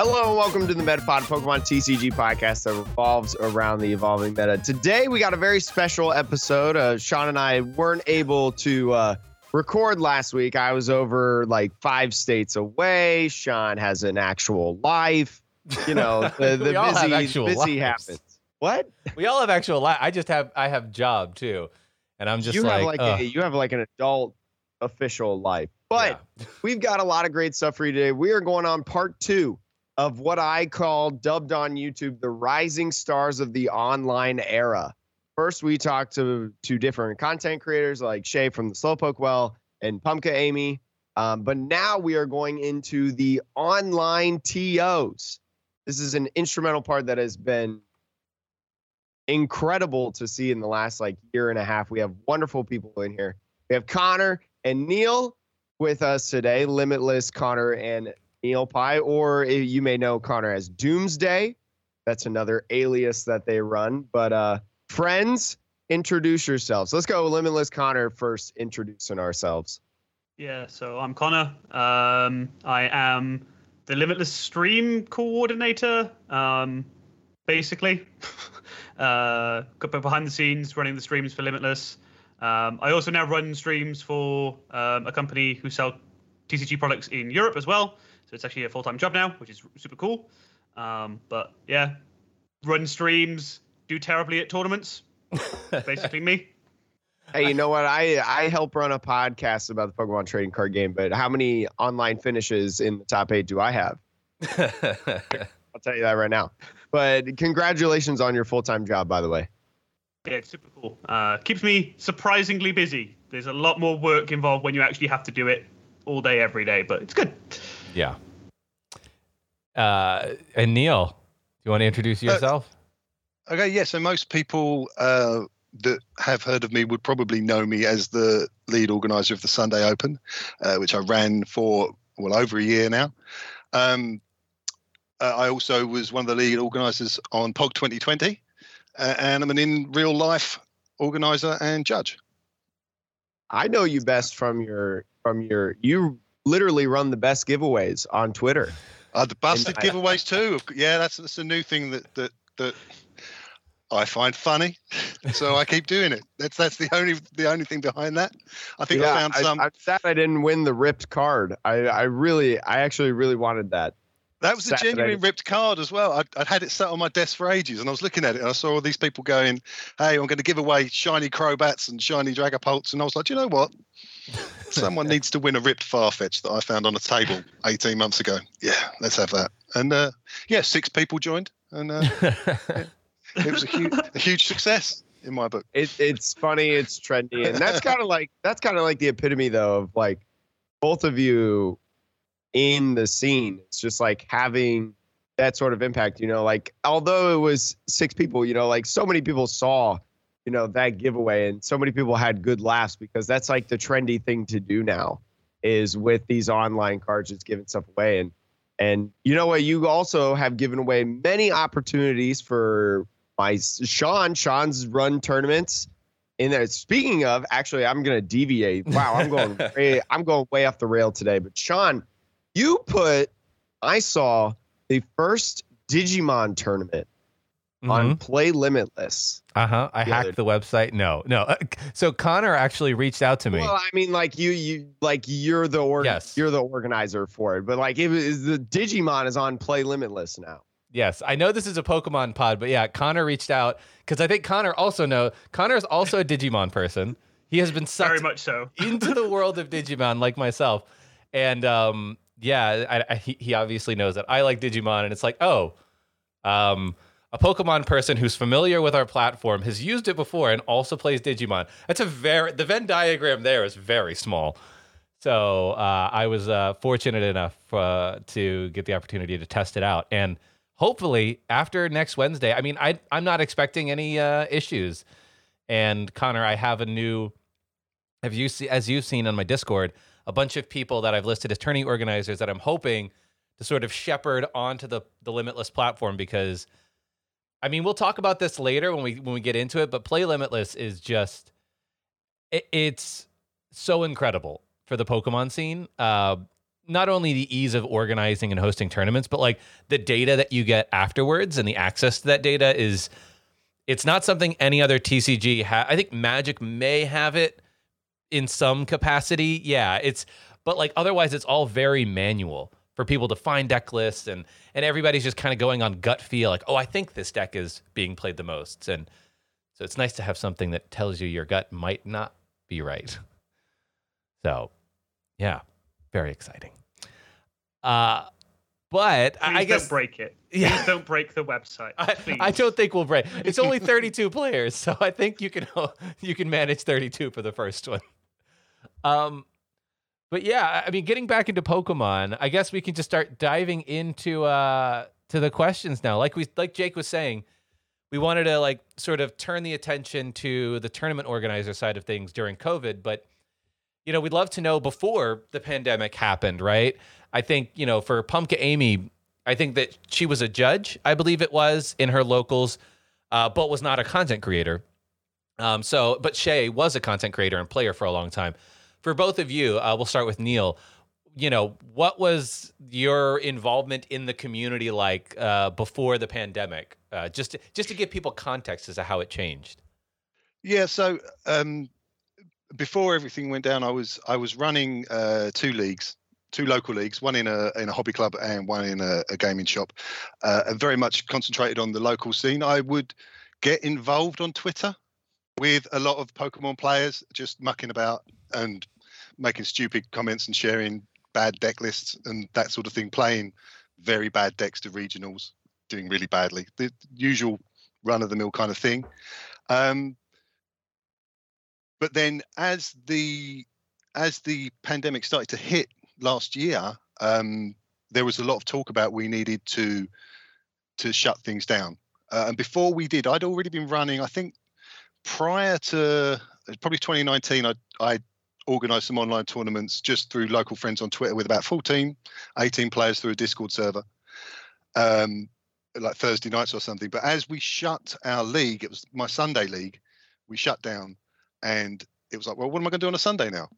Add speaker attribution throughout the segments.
Speaker 1: Hello and welcome to the MetaPod Pokemon TCG podcast that revolves around the evolving meta. Today we got a very special episode. Uh, Sean and I weren't able to uh, record last week. I was over like five states away. Sean has an actual life. You know, the, the
Speaker 2: We all have
Speaker 1: busy,
Speaker 2: actual
Speaker 1: busy
Speaker 2: lives.
Speaker 1: happens. What?
Speaker 2: We all have actual life. I just have I have job too, and I'm just
Speaker 1: you
Speaker 2: like,
Speaker 1: have like a, you have like an adult official life. But
Speaker 2: yeah.
Speaker 1: we've got a lot of great stuff for you today. We are going on part two of what I call dubbed on YouTube the rising stars of the online era. First, we talked to to different content creators like Shay from the Slowpoke Well and Pumpkin Amy. Um, but now we are going into the online TOs. This is an instrumental part that has been incredible to see in the last like year and a half. We have wonderful people in here. We have Connor and Neil with us today. Limitless Connor and Neil Pie, or you may know Connor as Doomsday. That's another alias that they run. But uh friends, introduce yourselves. Let's go Limitless Connor first introducing ourselves.
Speaker 3: Yeah, so I'm Connor. Um, I am the Limitless Stream coordinator, um, basically. uh, behind the scenes running the streams for Limitless. Um, I also now run streams for um, a company who sell TCG products in Europe as well. So it's actually a full time job now, which is super cool. Um, but yeah, run streams, do terribly at tournaments. basically me.
Speaker 1: Hey, you know what? I I help run a podcast about the Pokemon trading card game, but how many online finishes in the top eight do I have? I'll tell you that right now. But congratulations on your full time job, by the way.
Speaker 3: Yeah, it's super cool. Uh, keeps me surprisingly busy. There's a lot more work involved when you actually have to do it all day, every day, but it's good.
Speaker 2: Yeah. Uh, and Neil, do you want to introduce yourself?
Speaker 4: Okay, yeah. So most people uh, that have heard of me would probably know me as the lead organizer of the Sunday Open, uh, which I ran for well over a year now. Um, uh, I also was one of the lead organisers on POG 2020, uh, and I'm an in real life organizer and judge.
Speaker 1: I know you best from your from your you literally run the best giveaways on Twitter.
Speaker 4: Uh, the busted
Speaker 1: I-
Speaker 4: giveaways too. Yeah, that's that's a new thing that that that I find funny, so I keep doing it. That's that's the only the only thing behind that. I think I found some.
Speaker 1: I, am sad I didn't win the ripped card. I I really I actually really wanted that.
Speaker 4: That was a
Speaker 1: Saturday.
Speaker 4: genuine ripped card as well. I'd, I'd had it sat on my desk for ages, and I was looking at it, and I saw all these people going, "Hey, I'm going to give away shiny Crobats and shiny Dragapults," and I was like, "Do you know what? Someone needs to win a ripped Farfetch that I found on a table 18 months ago. Yeah, let's have that." And uh, yeah, six people joined, and uh, it was a huge, a huge success in my book.
Speaker 1: It, it's funny, it's trendy, and that's kind of like that's kind of like the epitome though of like both of you in the scene. It's just like having that sort of impact. You know, like although it was six people, you know, like so many people saw, you know, that giveaway, and so many people had good laughs because that's like the trendy thing to do now is with these online cards, just giving stuff away and. And you know what? You also have given away many opportunities for my Sean. Sean's run tournaments in there. Speaking of, actually, I'm gonna deviate. Wow, I'm going way, I'm going way off the rail today. But Sean, you put I saw the first Digimon tournament on Play Limitless.
Speaker 2: uh huh. I
Speaker 1: the
Speaker 2: hacked the website. No, no. Uh, so Connor actually reached out to me.
Speaker 1: Well, I mean, like you, you, like you're the or,
Speaker 2: Yes.
Speaker 1: you're the organizer for it. But like, it was the Digimon is on Play Limitless now.
Speaker 2: Yes, I know this is a Pokemon pod, but yeah, Connor reached out because I think Connor also know Connor is also a Digimon person. He has been
Speaker 3: Very much so.
Speaker 2: into the world of Digimon, like myself, and um, yeah, I, I, he, he obviously knows that I like Digimon, and it's like, oh, um, a Pokemon person who's familiar with our platform has used it before and also plays Digimon. That's a very the Venn diagram there is very small. So uh, I was uh, fortunate enough uh, to get the opportunity to test it out, and hopefully after next Wednesday, I mean, I I'm not expecting any uh, issues. And Connor, I have a new, have you see as you've seen on my Discord, a bunch of people that I've listed as tourney organizers that I'm hoping to sort of shepherd onto the the Limitless platform because, I mean, we'll talk about this later when we when we get into it. But Play Limitless is just, it, it's so incredible for the Pokemon scene. Uh, not only the ease of organizing and hosting tournaments, but like the data that you get afterwards and the access to that data is it's not something any other TCG ha- I think Magic may have it in some capacity. Yeah, it's but like otherwise it's all very manual for people to find deck lists and and everybody's just kind of going on gut feel like, "Oh, I think this deck is being played the most." And so it's nice to have something that tells you your gut might not be right. So, yeah, very exciting. Uh, but
Speaker 3: Please
Speaker 2: I guess
Speaker 3: don't break it.
Speaker 2: Yeah.
Speaker 3: Please don't break the website.
Speaker 2: I. I don't think we'll break. It's only 32 players, so I think you can you can manage 32 for the first one. Um, but yeah, I mean, getting back into Pokemon, I guess we can just start diving into uh to the questions now. Like we like Jake was saying, we wanted to like sort of turn the attention to the tournament organizer side of things during COVID, but you know, we'd love to know before the pandemic happened, right? I think, you know, for Pumpkin Amy, I think that she was a judge, I believe it was, in her locals, uh, but was not a content creator. Um, so, but Shay was a content creator and player for a long time. For both of you, uh, we'll start with Neil. You know, what was your involvement in the community like uh, before the pandemic? Uh, just to, just to give people context as to how it changed.
Speaker 4: Yeah, so um, before everything went down, I was I was running uh, two leagues, two local leagues, one in a in a hobby club and one in a, a gaming shop, uh, and very much concentrated on the local scene. I would get involved on Twitter with a lot of Pokemon players, just mucking about and making stupid comments and sharing bad deck lists and that sort of thing, playing very bad decks to regionals, doing really badly, the usual run of the mill kind of thing. Um, but then as the as the pandemic started to hit last year, um, there was a lot of talk about we needed to to shut things down. Uh, and before we did, I'd already been running. I think prior to probably 2019, I I organised some online tournaments just through local friends on Twitter with about 14, 18 players through a Discord server. Um, like Thursday nights or something. But as we shut our league, it was my Sunday league, we shut down and it was like, well, what am I going to do on a Sunday now?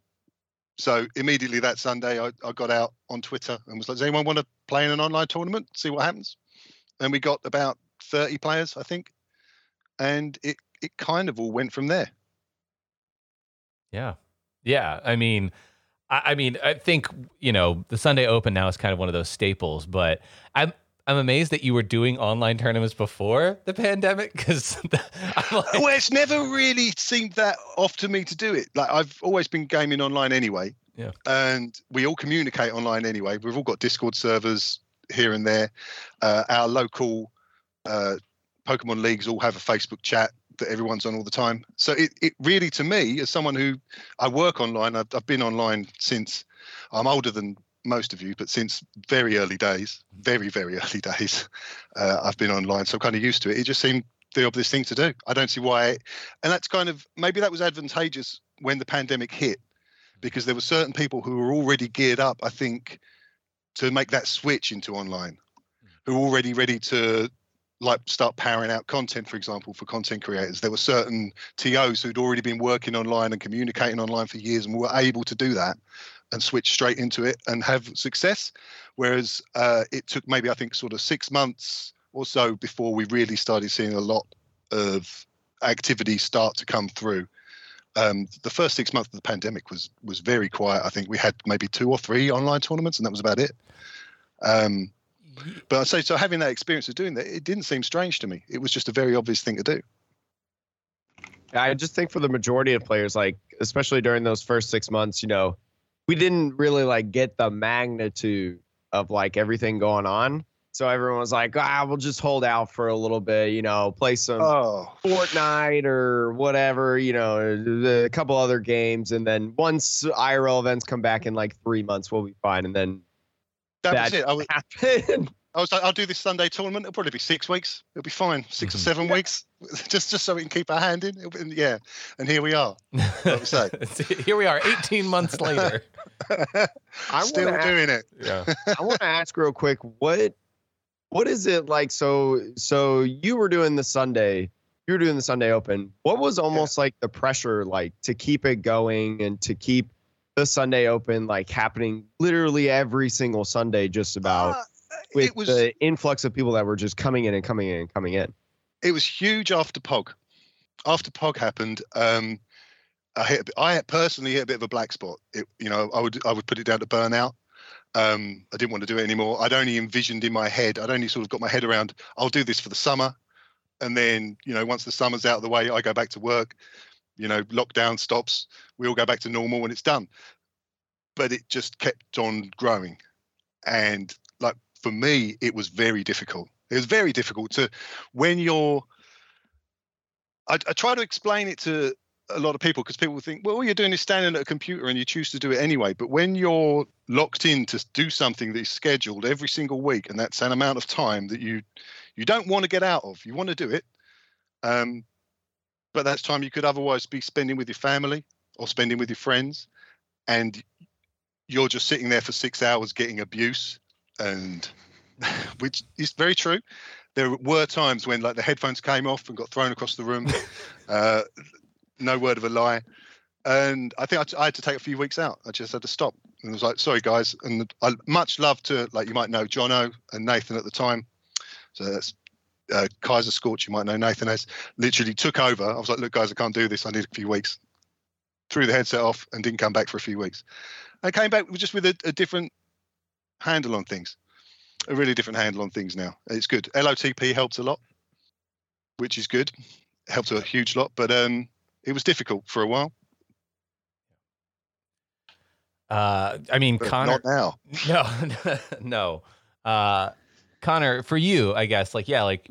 Speaker 4: So immediately that Sunday, I, I got out on Twitter and was like, does anyone want to play in an online tournament? See what happens. And we got about 30 players, I think. And it, it kind of all went from there.
Speaker 2: Yeah. Yeah. I mean, I, I mean, I think, you know, the Sunday Open now is kind of one of those staples, but I'm, I'm amazed that you were doing online tournaments before the pandemic because like,
Speaker 4: well, it's never really seemed that off to me to do it. Like I've always been gaming online anyway.
Speaker 2: Yeah.
Speaker 4: And we all communicate online anyway. We've all got Discord servers here and there. Uh, our local uh, Pokemon leagues all have a Facebook chat that everyone's on all the time. So it, it really, to me, as someone who I work online, I've, I've been online since I'm older than most of you, but since very early days, very, very early days, uh, I've been online. So I'm kind of used to it. It just seemed the obvious thing to do. I don't see why. And that's kind of maybe that was advantageous when the pandemic hit because there were certain people who were already geared up, I think, to make that switch into online, who were already ready to like start powering out content, for example, for content creators. There were certain TOs who'd already been working online and communicating online for years and were able to do that and switch straight into it and have success. Whereas uh, it took maybe I think sort of six months or so before we really started seeing a lot of activity start to come through. Um, the first six months of the pandemic was was very quiet. I think we had maybe two or three online tournaments, and that was about it. Um, but I say so having that experience of doing that, it didn't seem strange to me. It was just a very obvious thing to do.
Speaker 1: I just think for the majority of players, like especially during those first six months, you know, we didn't really like get the magnitude of like everything going on. So everyone was like, ah, we'll just hold out for a little bit, you know, play some
Speaker 4: Oh,
Speaker 1: Fortnite or whatever, you know, a couple other games. And then once IRL events come back in like three months, we'll be fine. And then
Speaker 4: that,
Speaker 1: that
Speaker 4: was it. I was,
Speaker 1: happened.
Speaker 4: I was like, I'll do this Sunday tournament. It'll probably be six weeks. It'll be fine. 6 or seven mm-hmm. weeks, just just so we can keep our hand in. Be- yeah, and here we are. What we say.
Speaker 2: Here we are, 18 months later.
Speaker 1: I
Speaker 4: Still
Speaker 1: ask-
Speaker 4: doing it.
Speaker 2: Yeah.
Speaker 1: I want to ask real quick what what is it like so so you were doing the Sunday you were doing the Sunday Open. What was almost like the pressure like to keep it going and to keep the Sunday Open like happening literally every single Sunday, just about
Speaker 4: Uh,
Speaker 1: with
Speaker 4: it was
Speaker 1: the influx of people that were just coming in and coming in and coming in.
Speaker 4: it was huge after Pog. After Pog happened, um, I hit. a bit- I personally hit a bit of a black spot. It, you know, I would I would put it down to burnout. Um, I didn't want to do it anymore. I'd only envisioned in my head. I'd only sort of got my head around. I'll do this for the summer, and then you know, once the summer's out of the way, I go back to work. You know, lockdown stops. We all go back to normal when it's done. But it just kept on growing, and like for me, it was very difficult. It was very difficult to when you're I, I try to explain it to a lot of people because people think, well, all you're doing is standing at a computer and you choose to do it anyway. But when you're locked in to do something that is scheduled every single week, and that's an amount of time that you you don't want to get out of, you want to do it, um, but that's time you could otherwise be spending with your family or spending with your friends, and you're just sitting there for six hours getting abuse, and which is very true. There were times when like the headphones came off and got thrown across the room. Uh, no word of a lie. And i think I, t- I had to take a few weeks out. I just had to stop. And I was like sorry guys. And i much love to like you might know jono and nathan at the time. So that's uh, kaiser scorch you might know nathan as literally took over i was like look guys i can't do this i need a few weeks threw the headset off and didn't come back for a few weeks i came back just with a, a different handle on things a really different handle on things now. It's good. LOTP helps a lot, which is good. Helps a huge lot, but um, it was difficult for a while.
Speaker 2: Uh, I mean,
Speaker 4: But
Speaker 2: Connor.
Speaker 4: not now.
Speaker 2: No, no. Uh, Connor, for you, I guess, like, yeah, like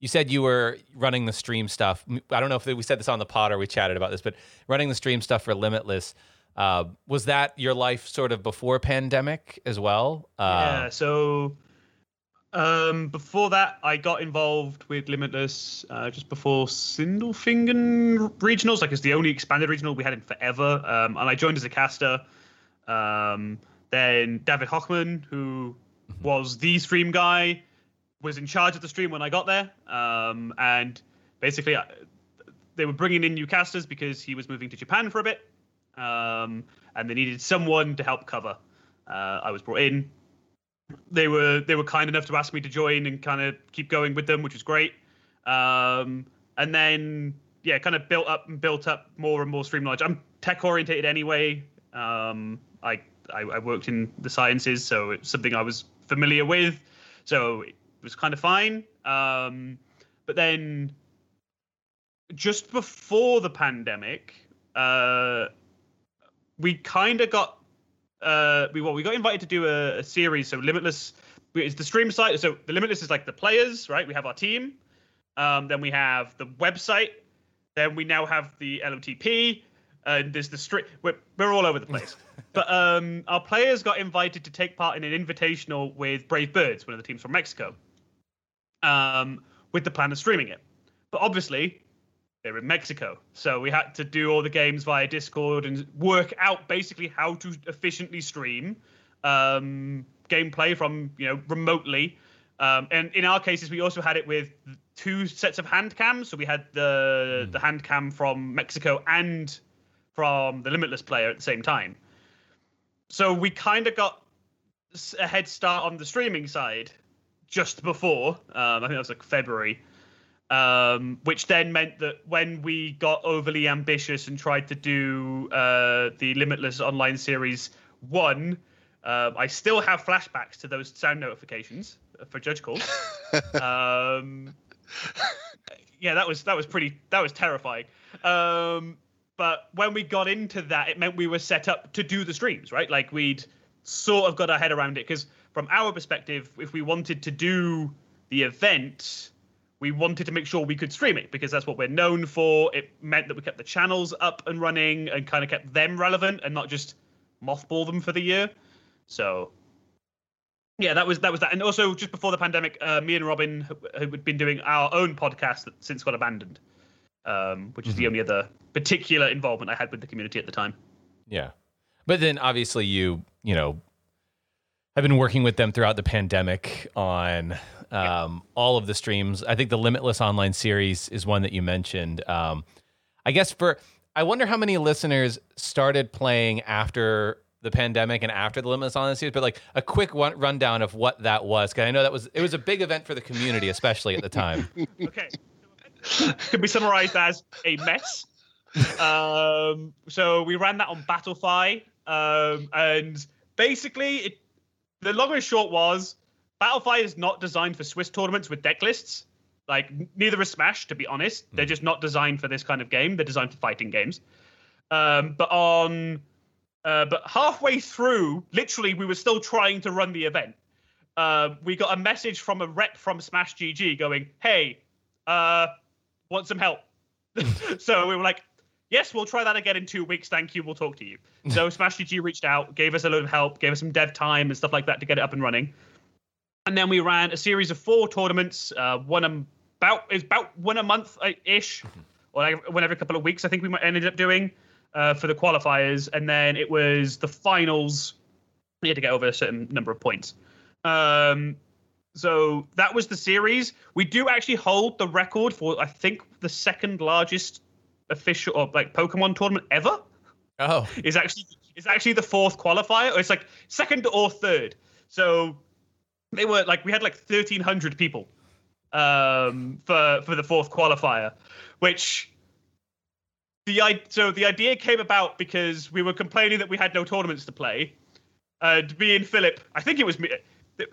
Speaker 2: you said you were running the stream stuff. I don't know if we said this on the pod or we chatted about this, but running the stream stuff for Limitless, uh, was that your life sort of before pandemic as well? Uh,
Speaker 5: yeah. So um, before that, I got involved with Limitless uh, just before Sindelfingen regionals. Like it's the only expanded regional we had in forever. Um, and I joined as a caster. Um, then David Hochman, who was the stream guy, was in charge of the stream when I got there. Um, and basically, I, they were bringing in new casters because he was moving to Japan for a bit. Um, and they needed someone to help cover. Uh, I was brought in. They were they were kind enough to ask me to join and kind of keep going with them, which was great. Um, and then yeah, kind of built up and built up more and more stream knowledge. I'm tech orientated anyway. Um, I, I I worked in the sciences, so it's something I was familiar with. So it was kind of fine. Um, but then just before the pandemic, uh, we kind of got uh, we well we got invited to do a, a series. So Limitless is the stream site. So the Limitless is like the players, right? We have our team. Um, then we have the website. Then we now have the LOTP. And there's the stream. We're, we're all over the place. but um, our players got invited to take part in an invitational with Brave Birds, one of the teams from Mexico, um, with the plan of streaming it. But obviously, they're in Mexico. So we had to do all the games via Discord and work out basically how to efficiently stream um, gameplay from you know remotely. Um, and in our cases, we also had it with two sets of hand cams. So we had the the hand cam from Mexico and from the Limitless player at the same time. So we kind of got a head start on the streaming side just before. Um, I think that was like February um, which then meant that when we got overly ambitious and tried to do uh, the Limitless Online Series 1, um, I still have flashbacks to those sound notifications for judge calls. um, yeah, that was that was pretty that was terrifying. Um, but when we got into that, it meant we were set up to do the streams, right? Like we'd sort of got our head around it because from our perspective, if we wanted to do the event, we wanted to make sure we could stream it because that's what we're known for. It meant that we kept the channels up and running and kind of kept them relevant and not just mothball them for the year. So yeah, that was that was that. And also just before the pandemic, uh, me and Robin had been doing our own podcast that since got abandoned, um, which is the only other particular involvement I had with the community at the time.
Speaker 2: Yeah. But then obviously you, you know, have been working with them throughout the pandemic on um, all of the streams. I think the Limitless Online series is one that you mentioned. Um, I guess for I wonder how many listeners started playing after the pandemic and after the Limitless Online Series, but like a quick one, rundown of what that was. Because I know that was it was a big event for the community, especially at the time.
Speaker 5: Okay. Could be summarized as a mess. Um, so we ran that on Battlefy, um, and basically, it, the long and short was Battlefy is not designed for Swiss tournaments with deck lists. Like neither is Smash, to be honest. They're just not designed for this kind of game. They're designed for fighting games. Um, but on, uh, but halfway through, literally, we were still trying to run the event. Uh, we got a message from a rep from Smash GG going, "Hey, uh, want some help?" so we were like, "Yes, we'll try that again in two weeks. Thank you. We'll talk to you." So Smash GG reached out, gave us a load of help, gave us some dev time and stuff like that to get it up and running. And then we ran a series of four tournaments, uh, one about is about one a month uh, ish, or like one every couple of weeks. I think we might ended up doing uh, for the qualifiers, and then it was the finals. We had to get over a certain number of points. Um, so that was the series. We do actually hold the record for I think the second largest official or like Pokemon tournament ever
Speaker 2: Oh,
Speaker 5: is actually is actually the fourth qualifier. Or it's like second or third. So they were like we had like thirteen hundred people um, for for the fourth qualifier, which the i so the idea came about because we were complaining that we had no tournaments to play. And me and Philip, I think it was me.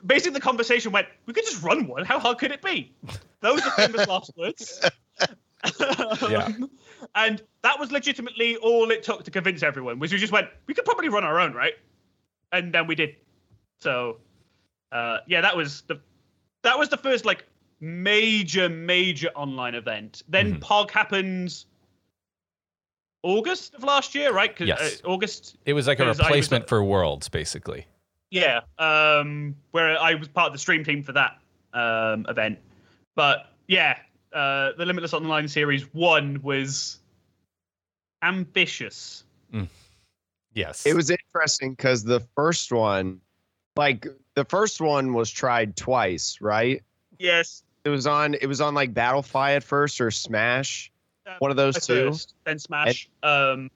Speaker 5: Basically, the conversation went, "We could just run one. How hard could it be?" Those are famous last words.
Speaker 2: Yeah.
Speaker 5: Um, and that was legitimately all it took to convince everyone. Was we just went, "We could probably run our own, right?" And then we did. So, uh, yeah, that was the that was the first like major major online event. Then
Speaker 2: Mhm.
Speaker 5: Pog happens August of last year, right? 'Cause,
Speaker 2: Yes.
Speaker 5: uh, August.
Speaker 2: it was like a
Speaker 5: I was,
Speaker 2: replacement
Speaker 5: uh,
Speaker 2: for Worlds, basically.
Speaker 5: Yeah, um, where I was part of the stream team for that um, event. But yeah, uh, the Limitless Online Series one was ambitious.
Speaker 2: Yes,
Speaker 1: It was interesting because the first one, like the first one was tried twice, right?
Speaker 5: Yes,
Speaker 1: It was on it was on like Battlefy at first or Smash.
Speaker 5: Um,
Speaker 1: One of those
Speaker 5: at
Speaker 1: two.
Speaker 5: first, then Smash. um,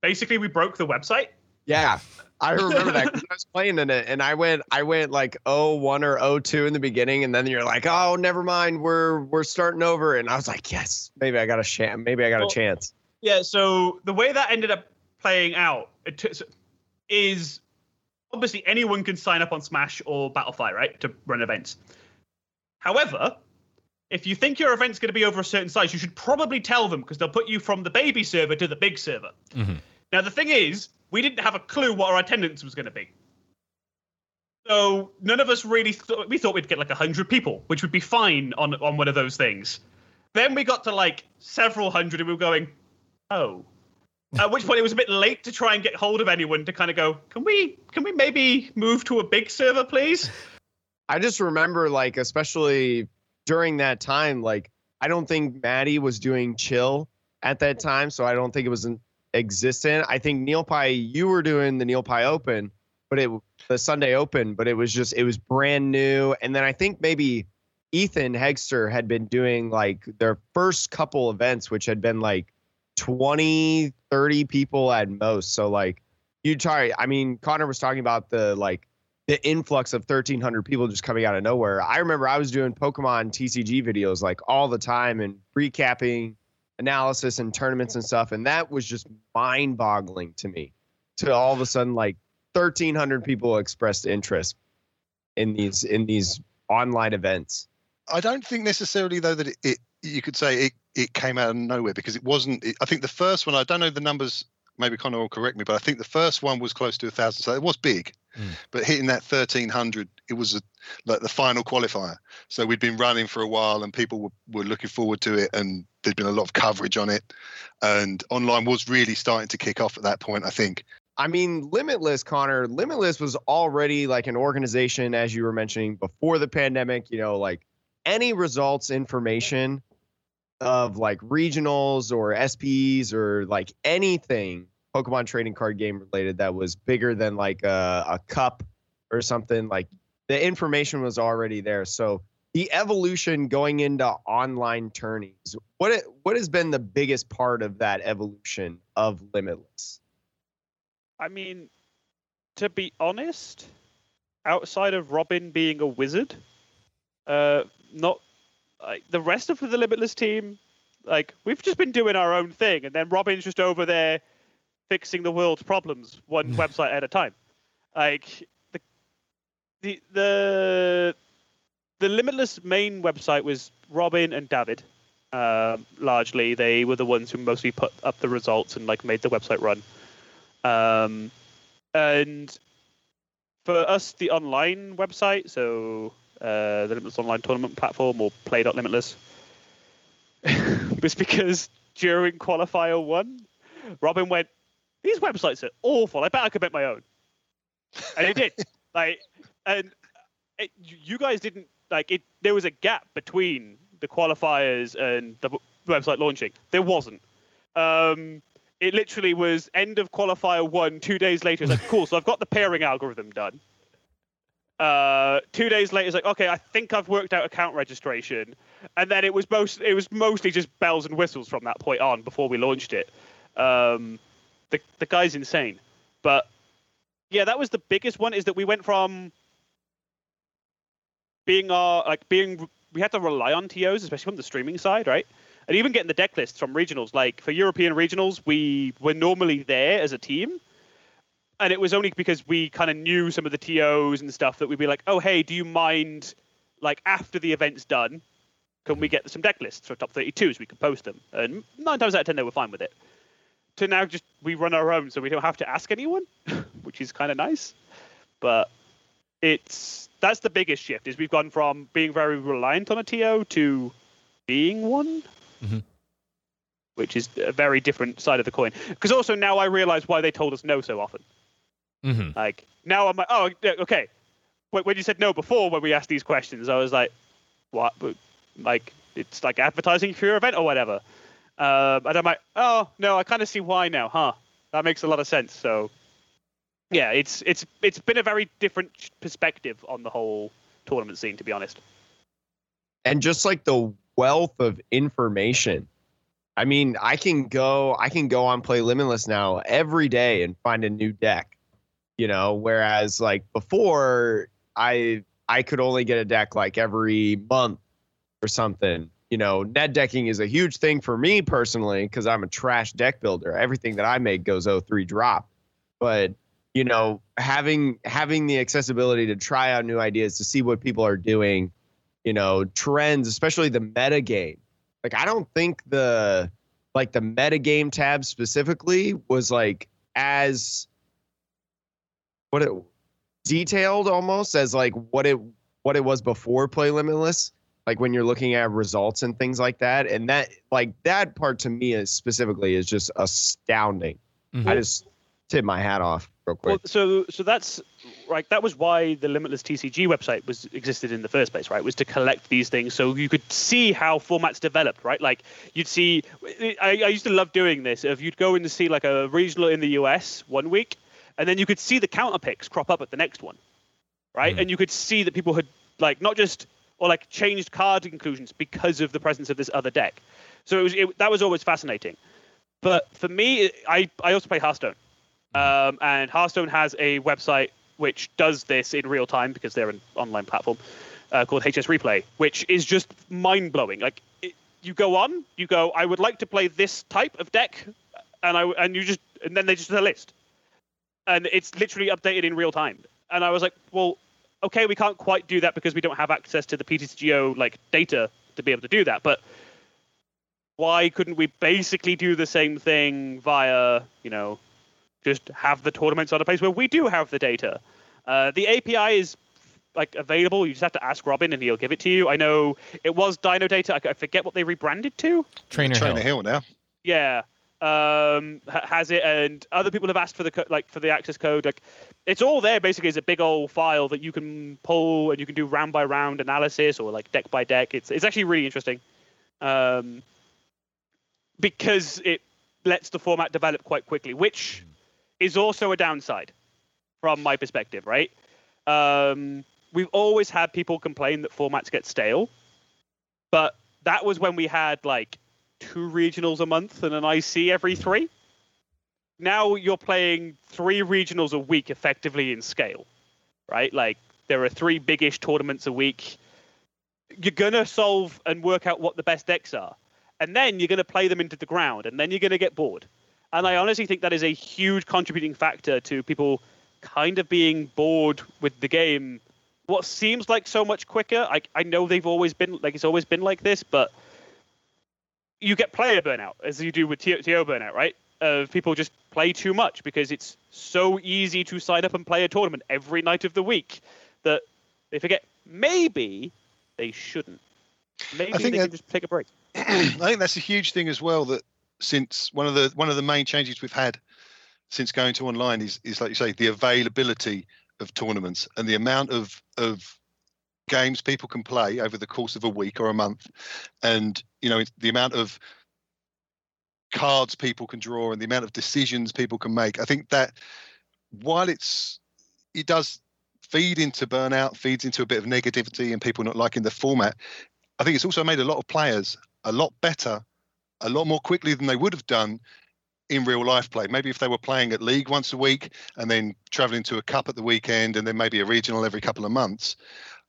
Speaker 5: basically, we broke the website.
Speaker 1: Yeah. I remember that 'cause I was playing in it and I went I went like 01 or 02 in the beginning and then you're like, "Oh, never mind. We're we're starting over." And I was like, "Yes, maybe I got a chance. Maybe I got
Speaker 5: Well,
Speaker 1: a chance."
Speaker 5: Yeah, so the way that ended up playing out it t- is obviously anyone can sign up on Smash or Battlefy, right, to run events. However, if you think your event's going to be over a certain size, you should probably tell them because they'll put you from the baby server to the big server.
Speaker 2: Mhm.
Speaker 5: Now, the thing is, we didn't have a clue what our attendance was going to be. So none of us really thought we thought we'd get like hundred people, which would be fine on on one of those things. Then we got to like several hundred, and we were going, oh. At which point it was a bit late to try and get hold of anyone to kind of go, can we can we maybe move to a big server, please?
Speaker 1: I just remember like especially during that time like I don't think Maddie was doing chill at that time, so I don't think it was existent. I think Neil Pie you were doing the Neil Pie Open, but it the Sunday Open, but it was just it was brand new and then I think maybe Ethan Hegster had been doing like their first couple events which had been like 20 30 people at most. So like you try I mean Connor was talking about the like the influx of 1300 people just coming out of nowhere. I remember I was doing Pokemon TCG videos like all the time and recapping analysis and tournaments and stuff. And that was just mind boggling to me to all of a sudden like 1300 people expressed interest in these, in these online events.
Speaker 4: I don't think necessarily though that it, it you could say it, it came out of nowhere because it wasn't. It, I think the first one I don't know the numbers. Maybe Connor will correct me, but I think the first one was close to a thousand, so it was big.
Speaker 2: Mm.
Speaker 4: But hitting that thirteen hundred, it was a, like the final qualifier. So we'd been running for a while, and people were, were looking forward to it, and there'd been a lot of coverage on it, and online was really starting to kick off at that point. I think.
Speaker 1: I mean, Limitless, Connor, Limitless was already like an organization, as you were mentioning before the pandemic, you know, like any results information of like regionals or SPs or like anything Pokemon trading card game related that was bigger than like a, a cup or something, like the information was already there. So the evolution going into online tourneys. What it, what has been the biggest part of that evolution of Limitless?
Speaker 5: I mean, to be honest, outside of Robin being a wizard, uh, not like the rest of the Limitless team, like we've just been doing our own thing, and then Robin's just over there fixing the world's problems one website at a time. Like the the the the Limitless main website was Robin and David. Um, largely, they were the ones who mostly put up the results and like made the website run. Um, and for us, the online website, so uh, the Limitless online tournament platform or Play.Limitless, was because during qualifier one, Robin went, "These websites are awful. I bet I could make my own," and he did. like, and it, you guys didn't like it. There was a gap between the qualifiers and the website launching. There wasn't. Um, it literally was end of qualifier one. Two days later, it's like cool. So I've got the pairing algorithm done. Uh, two days later, it's like okay, I think I've worked out account registration, and then it was most it was mostly just bells and whistles from that point on before we launched it. Um, the the guy's insane, but yeah, that was the biggest one. Is that we went from being our like being we had to rely on TOs, especially from the streaming side, right? And even getting the deck lists from regionals, like for European regionals, we were normally there as a team. And it was only because we kind of knew some of the TOs and stuff that we'd be like, oh, hey, do you mind, like, after the event's done, can we get some deck lists for top 32s? We can post them. And nine times out of ten, they were fine with it. To now just, we run our own, so we don't have to ask anyone, which is kind of nice. But it's, that's the biggest shift, is we've gone from being very reliant on a TO to being one
Speaker 2: Mhm.
Speaker 5: which is a very different side of the coin. Because also now I realize why they told us no so often.
Speaker 2: hmm
Speaker 5: Like now I'm like, oh, okay. When when you said no before, when we asked these questions, I was like, what? Like it's like advertising for your event or whatever. Um, and I'm like, oh no, I kind of see why now, huh? That makes a lot of sense. So yeah, it's it's it's been a very different perspective on the whole tournament scene, to be honest.
Speaker 1: and just like the wealth of information i mean i can go i can go on play limitless now every day and find a new deck you know whereas like before i i could only get a deck like every month or something you know net decking is a huge thing for me personally because i'm a trash deck builder. Everything that i make goes 03 drop. But you know having having the accessibility to try out new ideas to see what people are doing you know trends especially the meta game like i don't think the like the meta game tab specifically was like as what it detailed almost as like what it what it was before play limitless like when you're looking at results and things like that and that like that part to me is specifically is just astounding
Speaker 2: Mhm.
Speaker 1: i just tip my hat off real quick
Speaker 5: Well, so so that's like that was why the Limitless TCG website was existed in the first place, right? Was to collect these things so you could see how formats developed, right? Like you'd see, I, I used to love doing this. If you'd go in to see like a regional in the US one week, and then you could see the counter picks crop up at the next one, right?
Speaker 2: Mhm.
Speaker 5: And you could see that people had like not just or like changed card inclusions because of the presence of this other deck. So it was it, that was always fascinating. But for me, I I also play Hearthstone. Um, and Hearthstone has a website which does this in real time because they're an online platform uh, called HS Replay, which is just mind blowing. Like it, you go on, you go, I would like to play this type of deck, and I and you just and then they just a list, and it's literally updated in real time. And I was like, well, okay, we can't quite do that because we don't have access to the PTCGO like data to be able to do that, but why couldn't we basically do the same thing via, you know, just have the tournaments on a place where we do have the data? Uh, the API is like available. You just have to ask Robin, and he'll give it to you. I know it was Dino Data. I, I forget what they rebranded to.
Speaker 2: Trainer,
Speaker 4: Trainer
Speaker 2: Hill.
Speaker 4: Hill now.
Speaker 5: Yeah, um, has it, and other people have asked for the co- like for the access code. Like, it's all there. Basically, as a big old file that you can pull, and you can do round by round analysis or like deck by deck. It's it's actually really interesting, um, because it lets the format develop quite quickly, which is also a downside from my perspective. Right? Um, we've always had people complain that formats get stale, but that was when we had like two regionals a month and an IC every three. Now you're playing three regionals a week effectively in scale, right? Like there are three biggish tournaments a week. You're gonna solve and work out what the best decks are, and then you're gonna play them into the ground, and then you're gonna get bored. And I honestly think that is a huge contributing factor to people kind of being bored with the game. What seems like so much quicker. I I know they've always been like it's always been like this, but you get player burnout as you do with TO, TO burnout, right? Of people just play too much because it's so easy to sign up and play a tournament every night of the week that they forget maybe they shouldn't. Maybe
Speaker 4: think
Speaker 5: they
Speaker 4: that-
Speaker 5: can just take a break.
Speaker 4: I think that's a huge thing as well. That since one of the one of the main changes we've had since going to online is is like you say the availability of tournaments and the amount of of games people can play over the course of a week or a month, and you know the amount of cards people can draw and the amount of decisions people can make. I think that while it's it does feed into burnout, feeds into a bit of negativity and people not liking the format. I think it's also made a lot of players a lot better, a lot more quickly than they would have done in real life play. Maybe if they were playing at league once a week and then traveling to a cup at the weekend and then maybe a regional every couple of months,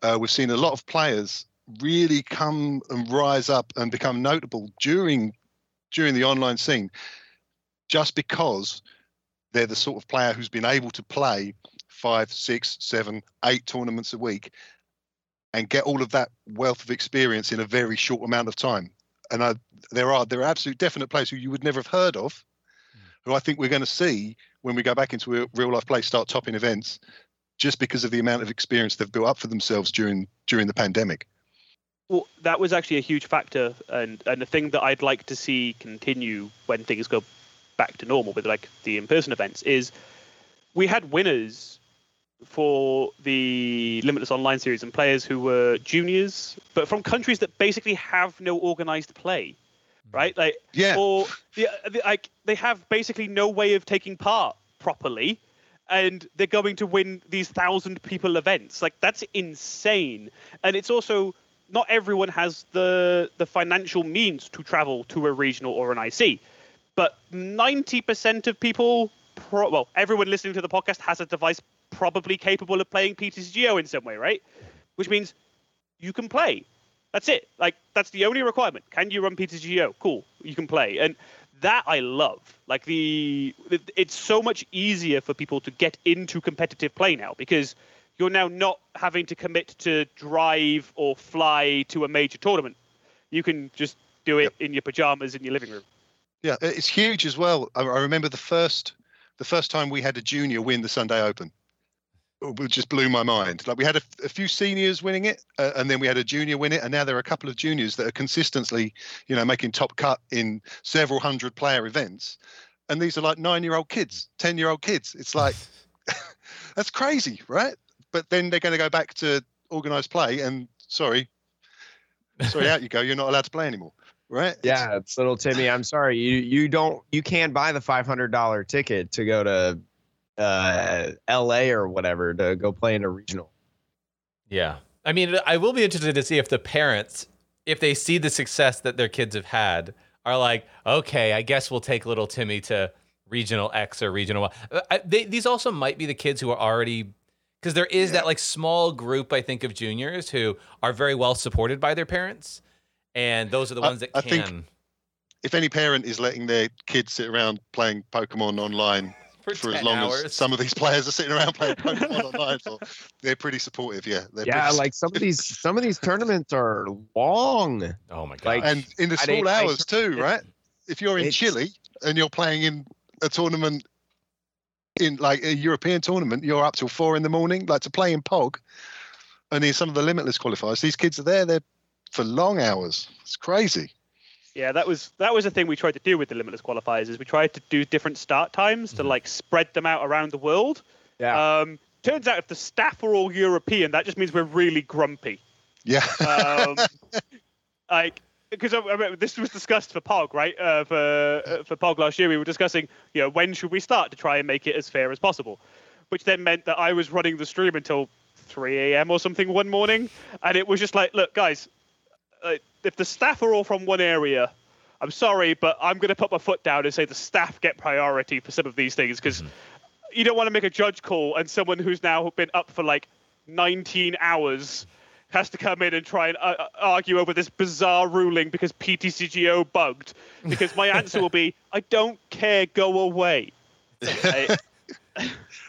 Speaker 4: uh, we've seen a lot of players really come and rise up and become notable during during the online scene, just because they're the sort of player who's been able to play five, six, seven, eight tournaments a week and get all of that wealth of experience in a very short amount of time. And I, there are there are absolute definite players who you would never have heard of, who I think we're going to see when we go back into real life play start topping events, just because of the amount of experience they've built up for themselves during during the pandemic.
Speaker 5: Well, that was actually a huge factor, and and the thing that I'd like to see continue when things go back to normal with like the in-person events is we had winners for the Limitless Online series and players who were juniors, but from countries that basically have no organized play, mm. right? Like
Speaker 4: Yeah,
Speaker 5: or the, the, like they have basically no way of taking part properly and they're going to win these thousand people events. Like that's insane. And it's also not everyone has the the financial means to travel to a regional or an ic but 90% of people pro- well everyone listening to the podcast has a device probably capable of playing ptcgo in some way right? Which means you can play. That's it. Like that's the only requirement. Can you run PTGO? Cool, you can play, and that I love. Like the, it's so much easier for people to get into competitive play now because you're now not having to commit to drive or fly to a major tournament. You can just do it in your pajamas in your living room.
Speaker 4: yeah, it's huge as well. I, I remember the first the first time we had a junior win the Sunday Open. Just blew my mind. Like we had a, a few seniors winning it, uh, and then we had a junior win it, and now there are a couple of juniors that are consistently, you know, making top cut in several hundred player events, and these are like nine year old kids, ten year old kids. It's like that's crazy, right? But then they're going to go back to organized play, and sorry, sorry, out you go. You're not allowed to play anymore, right?
Speaker 1: Yeah, it's little Timmy. I'm sorry. You you don't you can't buy the five hundred dollar ticket to go to uh LA or whatever to go play in a regional.
Speaker 2: Yeah. I mean, I will be interested to see if the parents, if they see the success that their kids have had, are like, okay, I guess we'll take little Timmy to regional X or regional Y. Uh, they, these also might be the kids who are already, because there is that like small group, I think, of juniors who are very well supported by their parents. And those are the
Speaker 4: I-
Speaker 2: ones that
Speaker 4: I
Speaker 2: can.
Speaker 4: think- If any parent is letting their kids sit around playing Pokemon online for as
Speaker 2: 10
Speaker 4: long
Speaker 2: hours.
Speaker 4: as some of these players are sitting around playing Pokemon online for, they're pretty supportive. Yeah, they're
Speaker 1: Yeah,
Speaker 4: pretty-
Speaker 1: like some of these some of these tournaments are long.
Speaker 2: Oh my god.
Speaker 1: like-
Speaker 4: and in the
Speaker 1: At
Speaker 4: small
Speaker 1: eight- I-
Speaker 4: hours too, right? If you're in Chile and you're playing in a tournament in like a European tournament, you're up till four in the morning, like to play in Pog. And in some of the limitless qualifiers, these kids are there, they're for long hours. It's crazy.
Speaker 5: Yeah, that was that was a thing we tried to do with the limitless qualifiers. Is we tried to do different start times to
Speaker 2: Mhm.
Speaker 5: like spread them out around the world.
Speaker 1: Yeah.
Speaker 5: Um, turns out if the staff are all European, that just means we're really grumpy.
Speaker 4: Yeah.
Speaker 5: Um, like because I, I this was discussed for Pog, right? Uh, for uh, for Pog last year, we were discussing, you know, when should we start to try and make it as fair as possible, which then meant that I was running the stream until 3 a.m. or something one morning, and it was just like, look, guys, uh, if the staff are all from one area, I'm sorry, but I'm going to put my foot down and say the staff get priority for some of these things because you don't want to make a judge call and someone who's now been up for like 19 hours has to come in and try and uh, uh, argue over this bizarre ruling because PTCGO bugged. Because my answer will be, I don't care, go away. I-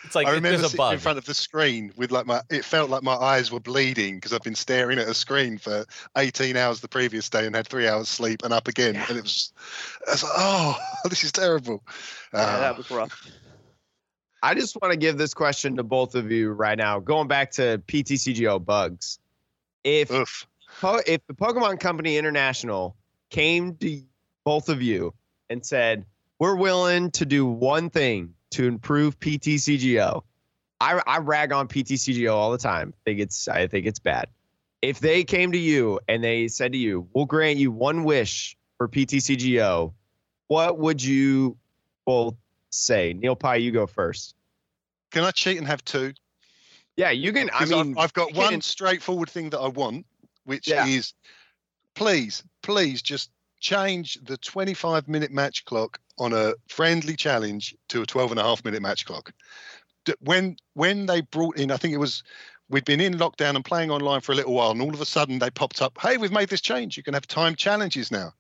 Speaker 2: It's like
Speaker 4: I remember
Speaker 2: there's a
Speaker 4: sitting
Speaker 2: bug.
Speaker 4: in front of the screen with like my. It felt like my eyes were bleeding because I've been staring at a screen for 18 hours the previous day and had three hours sleep and up again, and it was. I was like, oh, this is terrible.
Speaker 5: yeah,
Speaker 4: Uh,
Speaker 5: that was rough.
Speaker 1: I just want to give this question to both of you right now. Going back to PTCGO bugs, if
Speaker 4: oof.
Speaker 1: If the Pokemon Company International came to both of you and said, "We're willing to do one thing to improve PTCGO," I, I rag on PTCGO all the time. I think it's I think it's bad. If they came to you and they said to you, "We'll grant you one wish for PTCGO," what would you both say? Neil Pye, you go first.
Speaker 4: Can I cheat and have two?
Speaker 1: Yeah, you can. I
Speaker 4: 'Cause I've-
Speaker 1: mean,
Speaker 4: I've, got one
Speaker 1: can-
Speaker 4: straightforward thing that I want, which
Speaker 1: Yeah.
Speaker 4: is please, please just change the 25 minute match clock on a friendly challenge to a 12 and a half minute match clock. When when they brought in, I think it was we'd been in lockdown and playing online for a little while, and all of a sudden they popped up, hey, we've made this change. You can have time challenges now.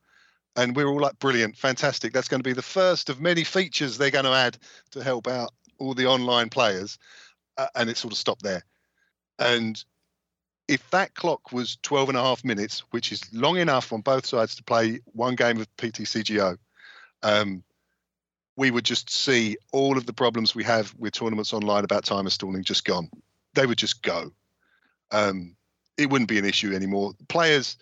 Speaker 4: And we we're all like, brilliant, fantastic. That's going to be the first of many features they're going to add to help out all the online players. Uh, and it sort of stopped there. And if that clock was 12 and a half minutes, which is long enough on both sides to play one game of PTCGO, um, we would just see all of the problems we have with tournaments online about timer stalling just gone. They would just go. Um, it wouldn't be an issue anymore. Players,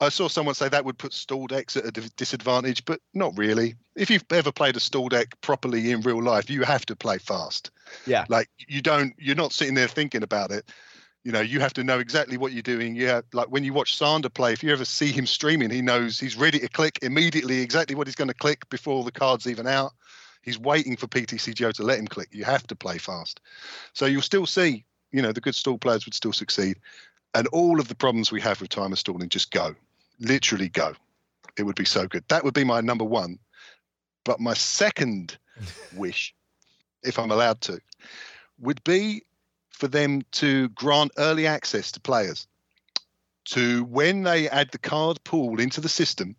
Speaker 4: I saw someone say that would put stall decks at a disadvantage, but not really. If you've ever played a stall deck properly in real life, you have to play fast.
Speaker 1: Yeah.
Speaker 4: Like you don't, you're not sitting there thinking about it. You know, you have to know exactly what you're doing. Yeah, like when you watch Sander play, if you ever see him streaming, he knows he's ready to click immediately exactly what he's going to click before the card's even out. He's waiting for PTCGO to let him click. You have to play fast. So you'll still see, you know, the good stall players would still succeed. And all of the problems we have with timer stalling just go, literally go. It would be so good. That would be my number one. But my second wish, if I'm allowed to, would be for them to grant early access to players to when they add the card pool into the system.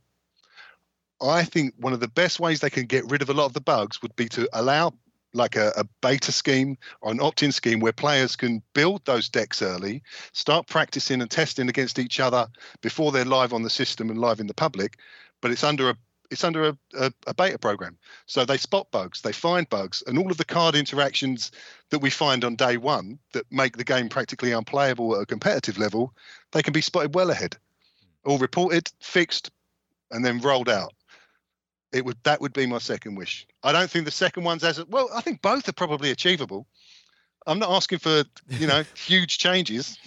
Speaker 4: I think one of the best ways they can get rid of a lot of the bugs would be to allow like a, a beta scheme or an opt-in scheme where players can build those decks early, start practicing and testing against each other before they're live on the system and live in the public. But it's under a it's under a, a, a beta program. So they spot bugs, they find bugs, and all of the card interactions that we find on day one that make the game practically unplayable at a competitive level, they can be spotted well ahead. All reported, fixed, and then rolled out. It would that would be my second wish. I don't think the second one's as well. I think both are probably achievable. I'm not asking for you know huge changes.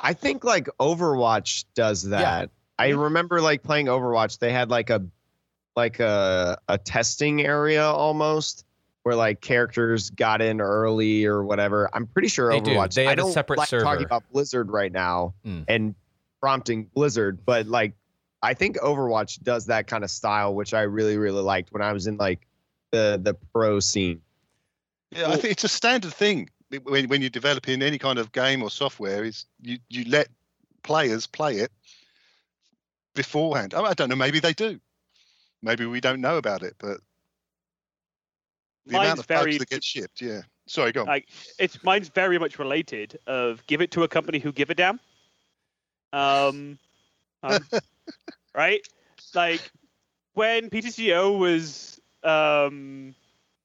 Speaker 1: I think like Overwatch does that. I mm-hmm. remember like playing Overwatch. They had like a like a a testing area almost where like characters got in early or whatever. I'm pretty sure
Speaker 2: They do.
Speaker 1: Overwatch.
Speaker 2: They
Speaker 1: I
Speaker 2: a
Speaker 1: don't
Speaker 2: separate
Speaker 1: like
Speaker 2: server.
Speaker 1: talking about Blizzard right now
Speaker 2: Mm.
Speaker 1: and prompting Blizzard, but like I think Overwatch does that kind of style, which I really really liked when I was in like the the pro scene.
Speaker 4: Yeah, I think it's a standard thing when when you're developing any kind of game or software. Is you you let players play it beforehand. I I don't know. Maybe they do. Maybe we don't know about it, but the amount
Speaker 5: Mine's
Speaker 4: of bugs
Speaker 5: very
Speaker 4: that get shipped. Yeah. Sorry, go on.
Speaker 5: Like, it's mine's very much related. Of give it to a company who give a damn. Um, um, right? Like when PTCO was um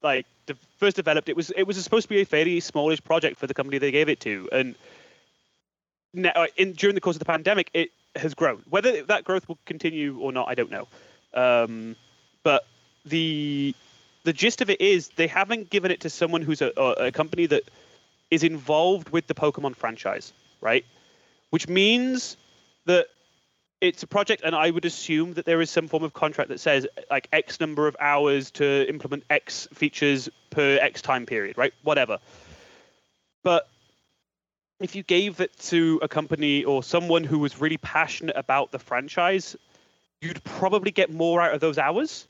Speaker 5: like the first developed, it was it was supposed to be a fairly smallish project for the company they gave it to, and now in during the course of the pandemic, it has grown. Whether that growth will continue or not, I don't know. Um, but the the gist of it is they haven't given it to someone who's a, a, a company that is involved with the Pokemon franchise, right? Which means that it's a project, and I would assume that there is some form of contract that says like X number of hours to implement X features per X time period, right? Whatever. But if you gave it to a company or someone who was really passionate about the franchise, you'd probably get more out of those hours,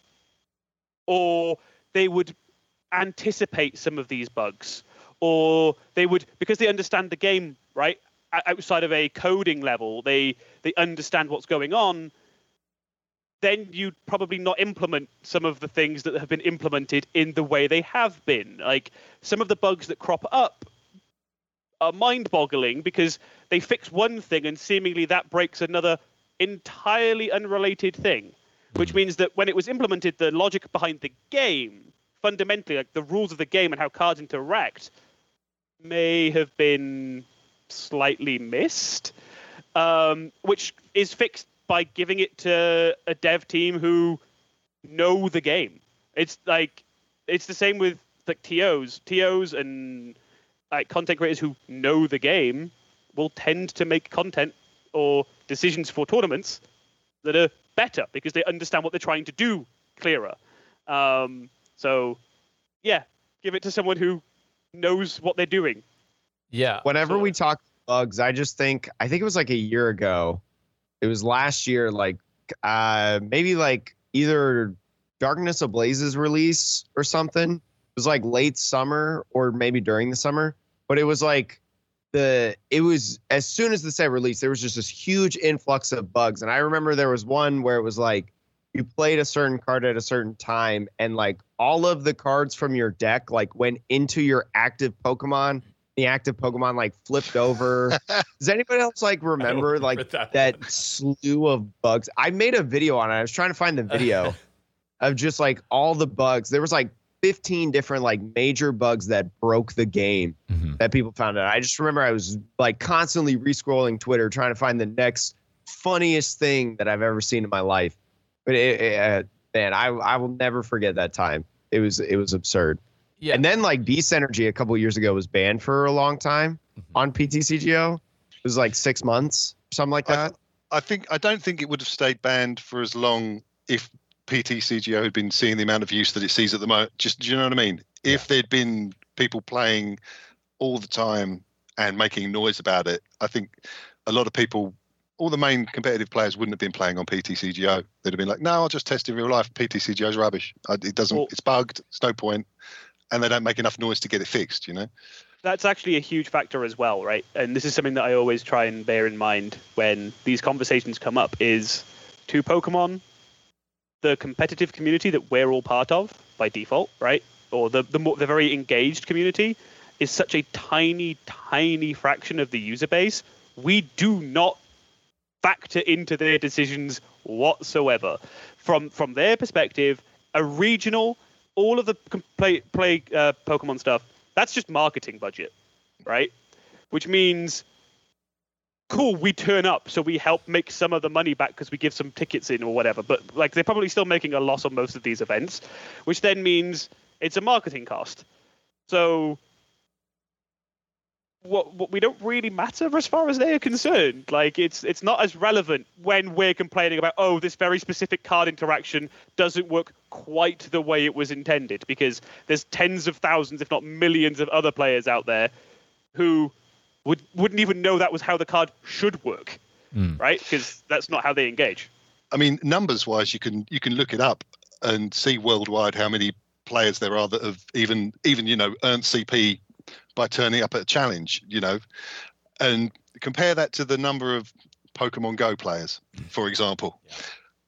Speaker 5: or they would anticipate some of these bugs, or they would because they understand the game right outside of a coding level, they they understand what's going on. Then you'd probably not implement some of the things that have been implemented in the way they have been. Like some of the bugs that crop up are mind-boggling because they fix one thing and seemingly that breaks another entirely unrelated thing. Which means that when it was implemented, the logic behind the game, fundamentally, like the rules of the game and how cards interact, may have been slightly missed, um, which is fixed by giving it to a dev team who know the game. It's like it's the same with like TOs, TOs, and like content creators who know the game will tend to make content or decisions for tournaments that are better because they understand what they're trying to do clearer. Um, so, yeah, give it to someone who knows what they're doing.
Speaker 2: Yeah.
Speaker 1: Whenever
Speaker 5: So-
Speaker 1: we talk bugs, I just think I think it was like a year ago. It was last year, like uh maybe like either Darkness Ablaze's release or something. It was like late summer or maybe during the summer. But it was like the it was as soon as the set released, there was just this huge influx of bugs. And I remember there was one where it was like you played a certain card at a certain time and like all of the cards from your deck like went into your active Pokemon the active Pokemon like flipped over. Does anybody else like remember like
Speaker 2: that
Speaker 1: that slew of bugs? I made a video on it. I was trying to find the video of just like all the bugs. There was like 15 different like major bugs that broke the game
Speaker 2: Mhm.
Speaker 1: that people found out. I just remember I was like constantly re-scrolling Twitter trying to find the next funniest thing that I've ever seen in my life. But it, it, uh, man, I I will never forget that time. It was it was absurd.
Speaker 2: Yeah.
Speaker 1: And then like Beast Energy a couple years ago was banned for a long time
Speaker 2: Mhm.
Speaker 1: on PTCGO. It was like six months, something like
Speaker 4: I-
Speaker 1: that.
Speaker 4: I think I don't think it would have stayed banned for as long if PTCGO had been seeing the amount of use that it sees at the moment. Just do you know what I mean? If there'd been people playing all the time and making noise about it, I think a lot of people, all the main competitive players, wouldn't have been playing on PTCGO. They'd have been like, "No, I'll just test in real life. PTCGO PTCGO's rubbish. It doesn't.
Speaker 5: Well-
Speaker 4: it's bugged. It's no point." And they don't make enough noise to get it fixed. You know.
Speaker 5: that's actually a huge factor as well, right? And this is something that I always try and bear in mind when these conversations come up is to Pokemon, the competitive community that we're all part of by default, right? Or the the, more, the very engaged community is such a tiny, tiny fraction of the user base. We do not factor into their decisions whatsoever. From from their perspective, a regional, all of the play play uh, Pokemon stuff that's just marketing budget, right? Which means, cool, we turn up, so we help make some of the money back because we give some tickets in or whatever. But like they're probably still making a loss on most of these events, which then means it's a marketing cost. So. What, what we don't really matter as far as they are concerned. Like it's it's not as relevant when we're complaining about oh this very specific card interaction doesn't work quite the way it was intended because there's tens of thousands, if not millions, of other players out there who would wouldn't even know that was how the card should work,
Speaker 2: Mm.
Speaker 5: right? Because that's not how they engage.
Speaker 4: I mean, numbers wise, you can you can look it up and see worldwide how many players there are that have even even you know earned CP by turning up at a challenge. You know, and compare that to the number of Pokemon Go players, for example,
Speaker 2: Yeah.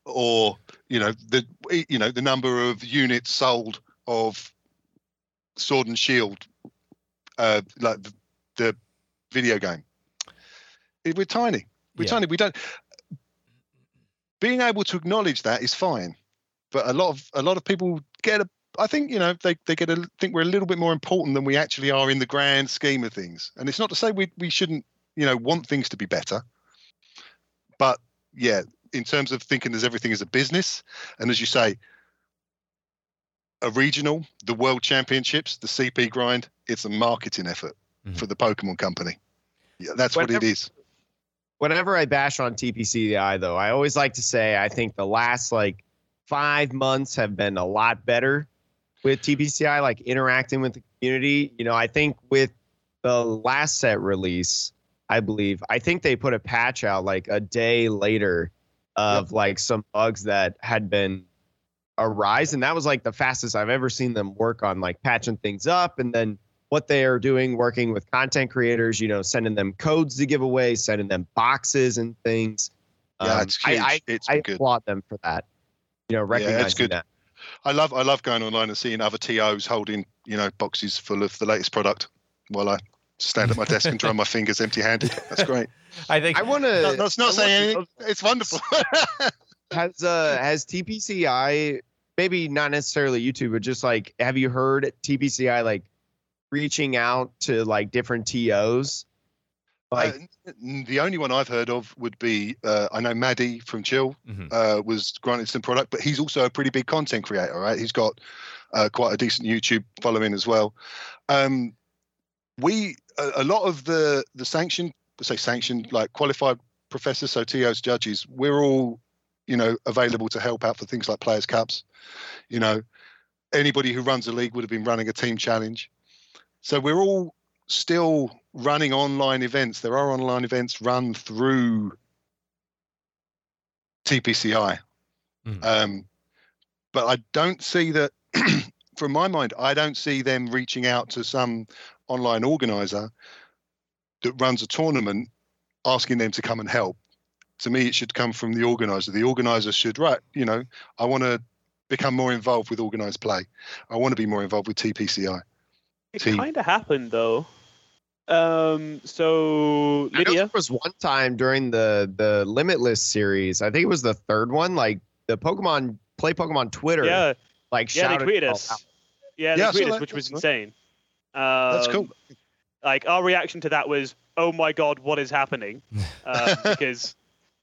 Speaker 4: or you know the you know the number of units sold of Sword and Shield, uh, like the, the video game. We're tiny. We're
Speaker 2: Yeah.
Speaker 4: tiny. We don't being able to acknowledge that is fine but a lot of a lot of people get a i think you know they, they get a think we're a little bit more important than we actually are in the grand scheme of things and it's not to say we, we shouldn't you know want things to be better but yeah in terms of thinking as everything is a business and as you say a regional the world championships the cp grind it's a marketing effort
Speaker 2: Mhm.
Speaker 4: for the pokemon company yeah that's what it is.
Speaker 1: Whenever- I bash on TPCDI though, I always like to say I think the last like five months have been a lot better with TPCI, like interacting with the community. You know, I think with the last set release, I believe, I think they put a patch out like a day later of like some bugs that had been arise, and that was like the fastest I've ever seen them work on like patching things up, and then what they are doing, working with content creators, you know, sending them codes to give away, sending them boxes and things.
Speaker 4: Yeah,
Speaker 1: Um,
Speaker 4: it's huge.
Speaker 1: I, I,
Speaker 4: It's
Speaker 1: I
Speaker 4: good.
Speaker 1: applaud them for that. You know,
Speaker 4: it's good.
Speaker 1: that.
Speaker 4: I love I love going online and seeing other TOs holding you know boxes full of the latest product while I stand at my desk and drum my fingers empty-handed. That's great.
Speaker 2: I think
Speaker 1: I want
Speaker 4: No,
Speaker 1: to.
Speaker 4: that's not saying anything. It's wonderful.
Speaker 1: has uh has TPCI maybe not necessarily YouTube, but just like have you heard TPCI like reaching out to like different TOs? Like
Speaker 4: Uh, the only one I've heard of would be uh, I know Maddie from Chill
Speaker 2: Mhm.
Speaker 4: uh, was granted some product, but he's also a pretty big content creator, right? He's got uh, quite a decent YouTube following as well. Um, we a, a lot of the the sanctioned, say sanctioned, like qualified professors, so TOs, judges, we're all you know available to help out for things like players cups. You know, anybody who runs a league would have been running a team challenge, so we're all still running online events. There are online events run through TPCI.
Speaker 2: Mhm.
Speaker 4: Um, but I don't see that, from my mind, I don't see them reaching out to some online organizer that runs a tournament asking them to come and help. To me, it should come from the organizer. The organizer should, right, you know, I want to become more involved with organized play. I want to be more involved with TPCI.
Speaker 5: It kind of happened though. Um, so
Speaker 1: I know
Speaker 5: Lydia,
Speaker 1: there was one time during the the Limitless series. I think it was the third one. Like the Pokemon Play Pokemon Twitter.
Speaker 5: yeah,
Speaker 1: Like
Speaker 5: yeah, they tweeted us.
Speaker 1: out.
Speaker 5: Yeah, they
Speaker 4: Yeah, I saw
Speaker 5: tweeted us,
Speaker 4: that.
Speaker 5: which was
Speaker 4: That's
Speaker 5: insane.
Speaker 4: That's
Speaker 5: Um,
Speaker 4: cool.
Speaker 5: Like our reaction to that was, "Oh my god, what is happening?" Um, because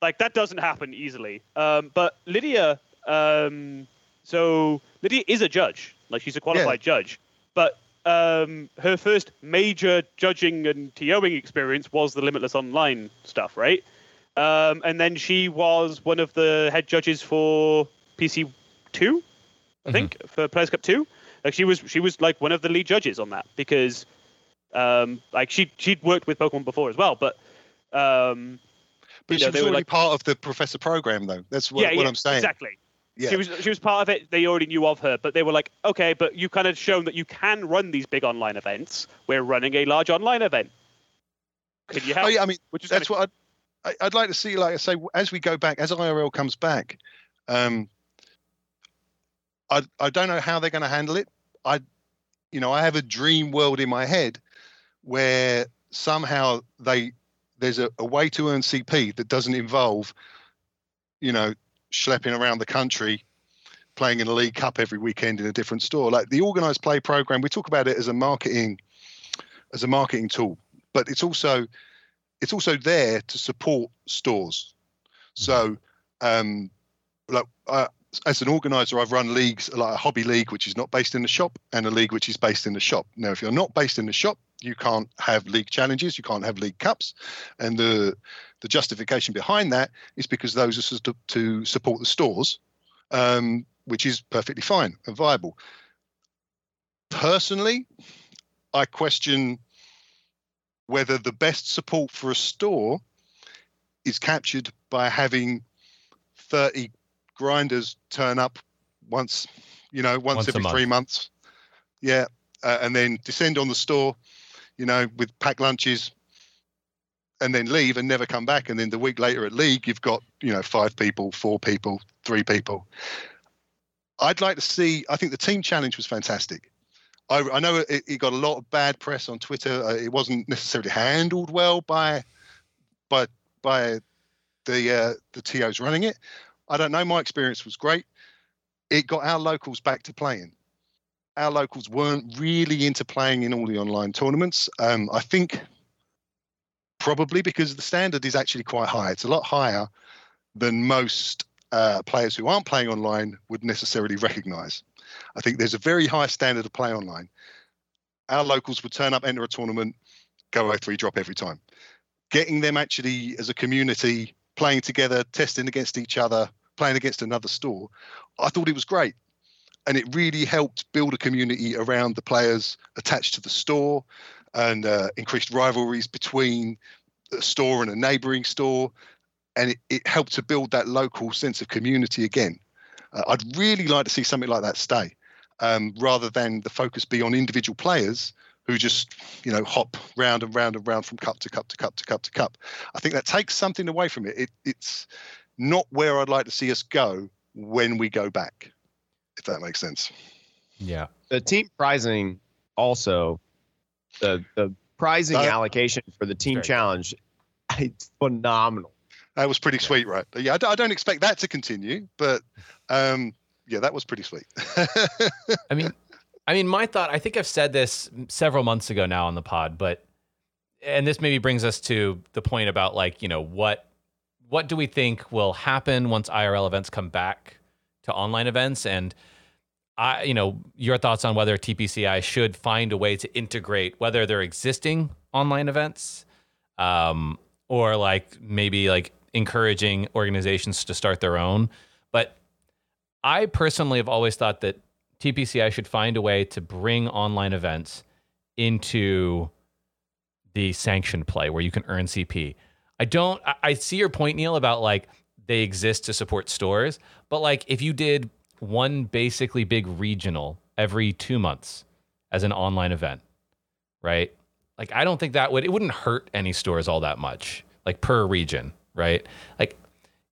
Speaker 5: like that doesn't happen easily. Um, but Lydia, um, so Lydia is a judge. Like she's a qualified judge, but um, her first major judging and TOing experience was the Limitless Online stuff, right? Um, and then she was one of the head judges for PC two, I
Speaker 2: Mhm.
Speaker 5: think, for Players Cup two. Like she was, she was like one of the lead judges on that because, um, like she she'd worked with Pokemon before as well, but um,
Speaker 4: But
Speaker 5: you
Speaker 4: she was
Speaker 5: they
Speaker 4: already
Speaker 5: like-
Speaker 4: part of the professor program, though. That's what,
Speaker 5: yeah,
Speaker 4: what
Speaker 5: yeah,
Speaker 4: I'm saying.
Speaker 5: exactly.
Speaker 4: Yeah.
Speaker 5: She was she was part of it. They already knew of her, but they were like, okay, but you kind of shown that you can run these big online events. We're running a large online event. Could you help?
Speaker 4: Oh, yeah, I mean,
Speaker 5: Which is
Speaker 4: that's
Speaker 5: kinda-
Speaker 4: what I'd, I'd like to see. Like I say, as we go back, as IRL comes back, um, I I don't know how they're going to handle it. I, you know, I have a dream world in my head where somehow they there's a, a way to earn CP that doesn't involve, you know, schlepping around the country, playing in a league cup every weekend in a different store. Like the organized play program, we talk about it as a marketing as a marketing tool, but it's also it's also there to support stores. So, um, like uh, as an organizer, I've run leagues like a hobby league, which is not based in the shop, and a league which is based in the shop. Now, if you're not based in the shop, you can't have league challenges, you can't have league cups, and the the justification behind that is because those are to, to support the stores, um, which is perfectly fine and viable. Personally, I question whether the best support for a store is captured by having 30 grinders turn up once, you know, once,
Speaker 2: Once
Speaker 4: every
Speaker 2: month.
Speaker 4: three months. Yeah. Uh, and then descend on the store, you know, with packed lunches and then leave and never come back. And then the week later at league, you've got, you know, five people, four people, three people. I'd like to see, I think the team challenge was fantastic. I, I know it, it got a lot of bad press on Twitter. Uh, it wasn't necessarily handled well by by by the uh, the TOs running it. I don't know. My experience was great. It got our locals back to playing. Our locals weren't really into playing in all the online tournaments. Um, I think probably because the standard is actually quite high. It's a lot higher than most uh, players who aren't playing online would necessarily recognise. I think there's a very high standard of play online. Our locals would turn up, enter a tournament, go 03 drop every time. Getting them actually as a community playing together, testing against each other, playing against another store, I thought it was great. And it really helped build a community around the players attached to the store. And uh, increased rivalries between a store and a neighbouring store, and it, it helped to build that local sense of community again. Uh, I'd really like to see something like that stay, um, rather than the focus be on individual players who just you know hop round and round and round from cup to cup to cup to cup to cup. I think that takes something away from it. it it's not where I'd like to see us go when we go back, if that makes sense.
Speaker 2: Yeah.
Speaker 1: The team prizing also the the prizing
Speaker 4: Uh,
Speaker 1: allocation for the team
Speaker 2: challenge,
Speaker 1: challenge it's phenomenal.
Speaker 4: That was pretty
Speaker 2: Yeah.
Speaker 4: sweet, right? But yeah, I, d- I don't expect that to continue, but um, yeah, that was pretty sweet.
Speaker 2: I mean, I mean, my thought. I think I've said this several months ago now on the pod, but and this maybe brings us to the point about like you know what what do we think will happen once IRL events come back to online events and. I, you know, your thoughts on whether TPCI should find a way to integrate whether they're existing online events, um, or like maybe like encouraging organizations to start their own. But I personally have always thought that TPCI should find a way to bring online events into the sanctioned play where you can earn CP. I don't, I- I see your point, Neil, about like they exist to support stores, but like if you did one basically big regional every two months as an online event, right? Like I don't think that would, it wouldn't hurt any stores all that much, like per region, right? Like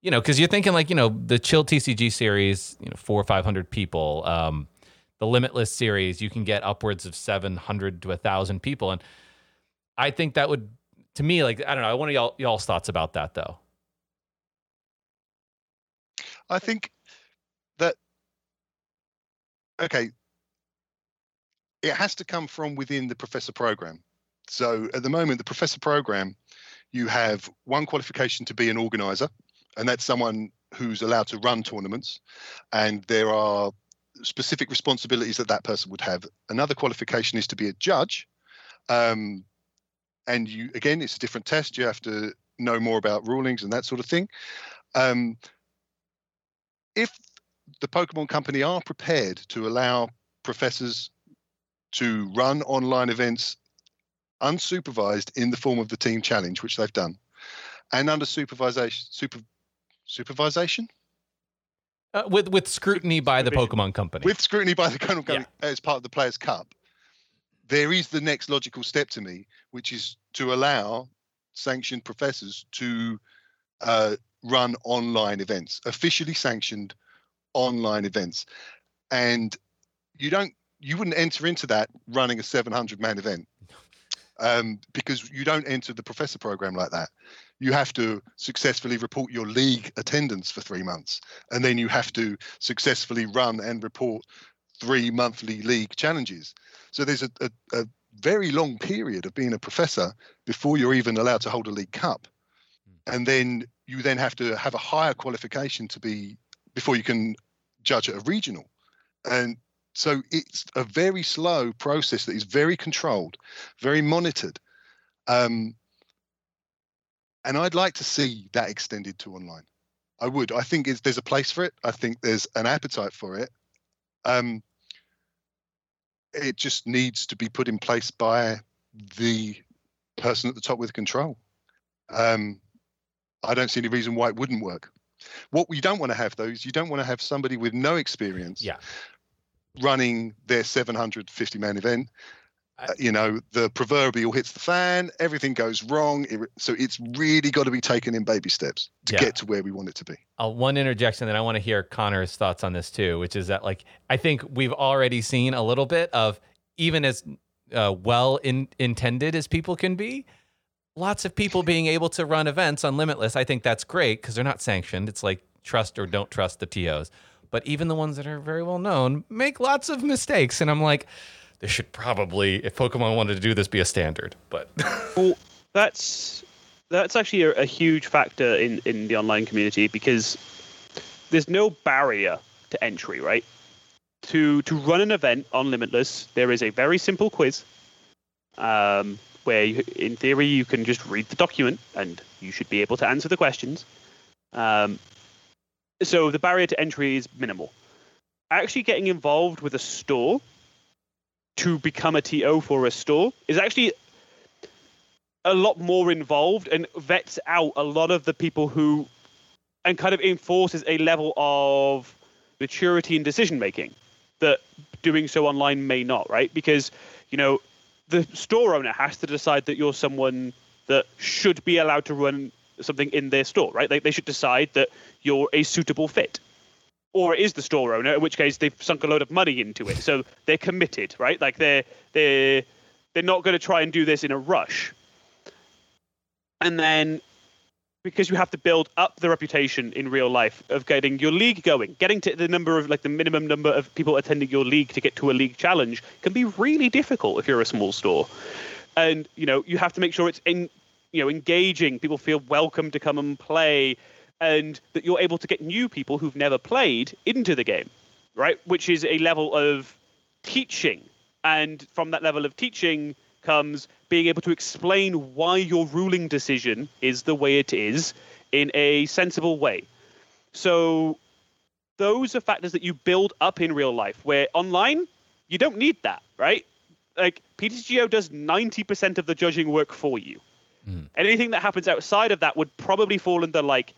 Speaker 2: you know, because you're thinking like, you know, the Chill TCG series, you know, four or 500 people. Um, the Limitless series, you can get upwards of 700 to a 1,000 people. And I think that would, to me, like, I don't know, I want y'all, y'all's thoughts about that though.
Speaker 4: I think okay, it has to come from within the professor program. So at the moment, the professor program, you have one qualification to be an organizer, and that's someone who's allowed to run tournaments, and there are specific responsibilities that that person would have. Another qualification is to be a judge, um, and you again, it's a different test. You have to know more about rulings and that sort of thing. Um, if the Pokemon Company are prepared to allow professors to run online events unsupervised in the form of the team challenge, which they've done, and under supervision, super, supervision
Speaker 2: Uh, with, with scrutiny by the Pokemon company.
Speaker 4: with scrutiny by the Pokemon Company as part of the Players Cup, there is the next logical step to me, which is to allow sanctioned professors to uh, run online events, officially sanctioned online events, and you don't, you wouldn't enter into that running a 700 man event um, because you don't enter the professor program like that. You have to successfully report your league attendance for three months, and then you have to successfully run and report three monthly league challenges. So there's a, a, a very long period of being a professor before you're even allowed to hold a league cup. And then you then have to have a higher qualification to be before you can judge at a regional. And so it's a very slow process that is very controlled, very monitored. Um, and I'd like to see that extended to online. I would. I think there's a place for it. I think there's an appetite for it. Um, it just needs to be put in place by the person at the top with control. Um, I don't see any reason why it wouldn't work. What we don't want to have, though, is you don't want to have somebody with no experience
Speaker 2: Yeah.
Speaker 4: running their 750 man event.
Speaker 2: I-
Speaker 4: Uh, you know, the proverbial hits the fan, everything goes wrong. It, so it's really got to be taken in baby steps to
Speaker 2: Yeah.
Speaker 4: get to where we want it to be.
Speaker 2: uh, one interjection that I want to hear Connor's thoughts on this too, which is that like I think we've already seen a little bit of even as uh, well in, intended as people can be, lots of people being able to run events on Limitless. I think that's great because they're not sanctioned. It's like trust or don't trust the TOs. But even the ones that are very well known make lots of mistakes, and I'm like, this should probably, if Pokemon wanted to do this, be a standard. But
Speaker 5: Well, that's that's actually a, a huge factor in in the online community because there's no barrier to entry, right? To to run an event on Limitless, there is a very simple quiz, um, where you, in theory you can just read the document and you should be able to answer the questions. Um, so the barrier to entry is minimal. Actually, getting involved with a store to become a TO for a store is actually a lot more involved and vets out a lot of the people who and kind of enforces a level of maturity in decision making that doing so online may not, right? Because, you know, the store owner has to decide that you're someone that should be allowed to run something in their store, right? They, they should decide that you're a suitable fit. Or it is the store owner, in which case they've sunk a load of money into it. So they're committed, right? Like they're they're they're not going to try and do this in a rush. And then because you have to build up the reputation in real life of getting your league going, getting to the number of like the minimum number of people attending your league to get to a league challenge can be really difficult if you're a small store. And you know, you have to make sure it's in you know engaging, people feel welcome to come and play and that you're able to get new people who've never played into the game, right? Which is a level of teaching. And from that level of teaching comes being able to explain why your ruling decision is the way it is in a sensible way. So those are factors that you build up in real life where online you don't need that, right? Like PTGO does 90% of the judging work for you. Mm. Anything that happens outside of that would probably fall under like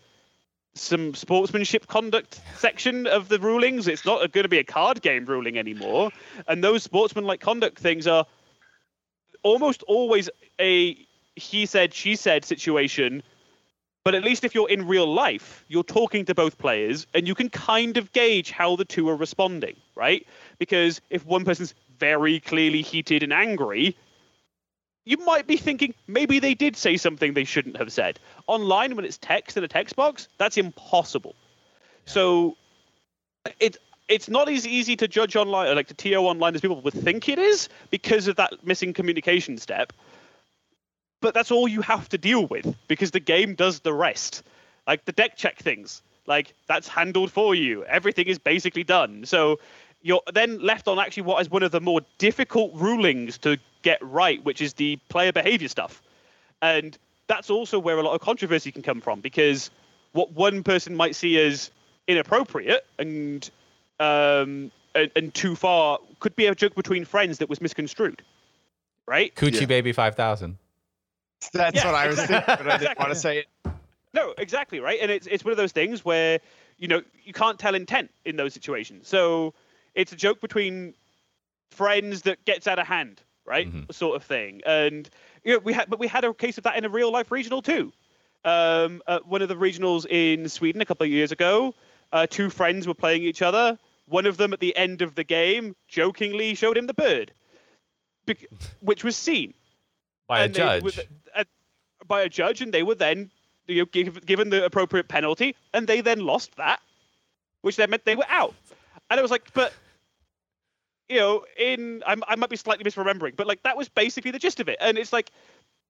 Speaker 5: some sportsmanship conduct section of the rulings. It's not going to be a card game ruling anymore. And those sportsmanlike conduct things are almost always a he said, she said situation. But at least if you're in real life, you're talking to both players and you can kind of gauge how the two are responding, right? Because if one person's very clearly heated and angry, you might be thinking maybe they did say something they shouldn't have said. Online, when it's text in a text box, that's impossible. So it it's not as easy to judge online, or like to TO online as people would think it is because of that missing communication step. But that's all you have to deal with because the game does the rest. Like the deck check things, like that's handled for you. Everything is basically done. So you're then left on actually what is one of the more difficult rulings to get right, which is the player behavior stuff. And that's also where a lot of controversy can come from because what one person might see as inappropriate and um, and, and, too far could be a joke between friends that was misconstrued, right?
Speaker 2: Coochie yeah. Baby Five Thousand.
Speaker 1: That's yeah, what I was thinking, but I didn't want to say it.
Speaker 5: No, exactly right, and it's it's one of those things where you know you can't tell intent in those situations. So it's a joke between friends that gets out of hand, right? Mm-hmm. Sort of thing. And you know, we had, but we had a case of that in a real life regional too. Um, uh, one of the regionals in Sweden a couple of years ago, uh, two friends were playing each other. One of them, at the end of the game, jokingly showed him the bird, which was seen
Speaker 2: by and a judge. Were, uh,
Speaker 5: by a judge, and they were then you know, give, given the appropriate penalty, and they then lost that, which then meant they were out. And it was like, but you know, in I'm, i might be slightly misremembering, but like that was basically the gist of it. And it's like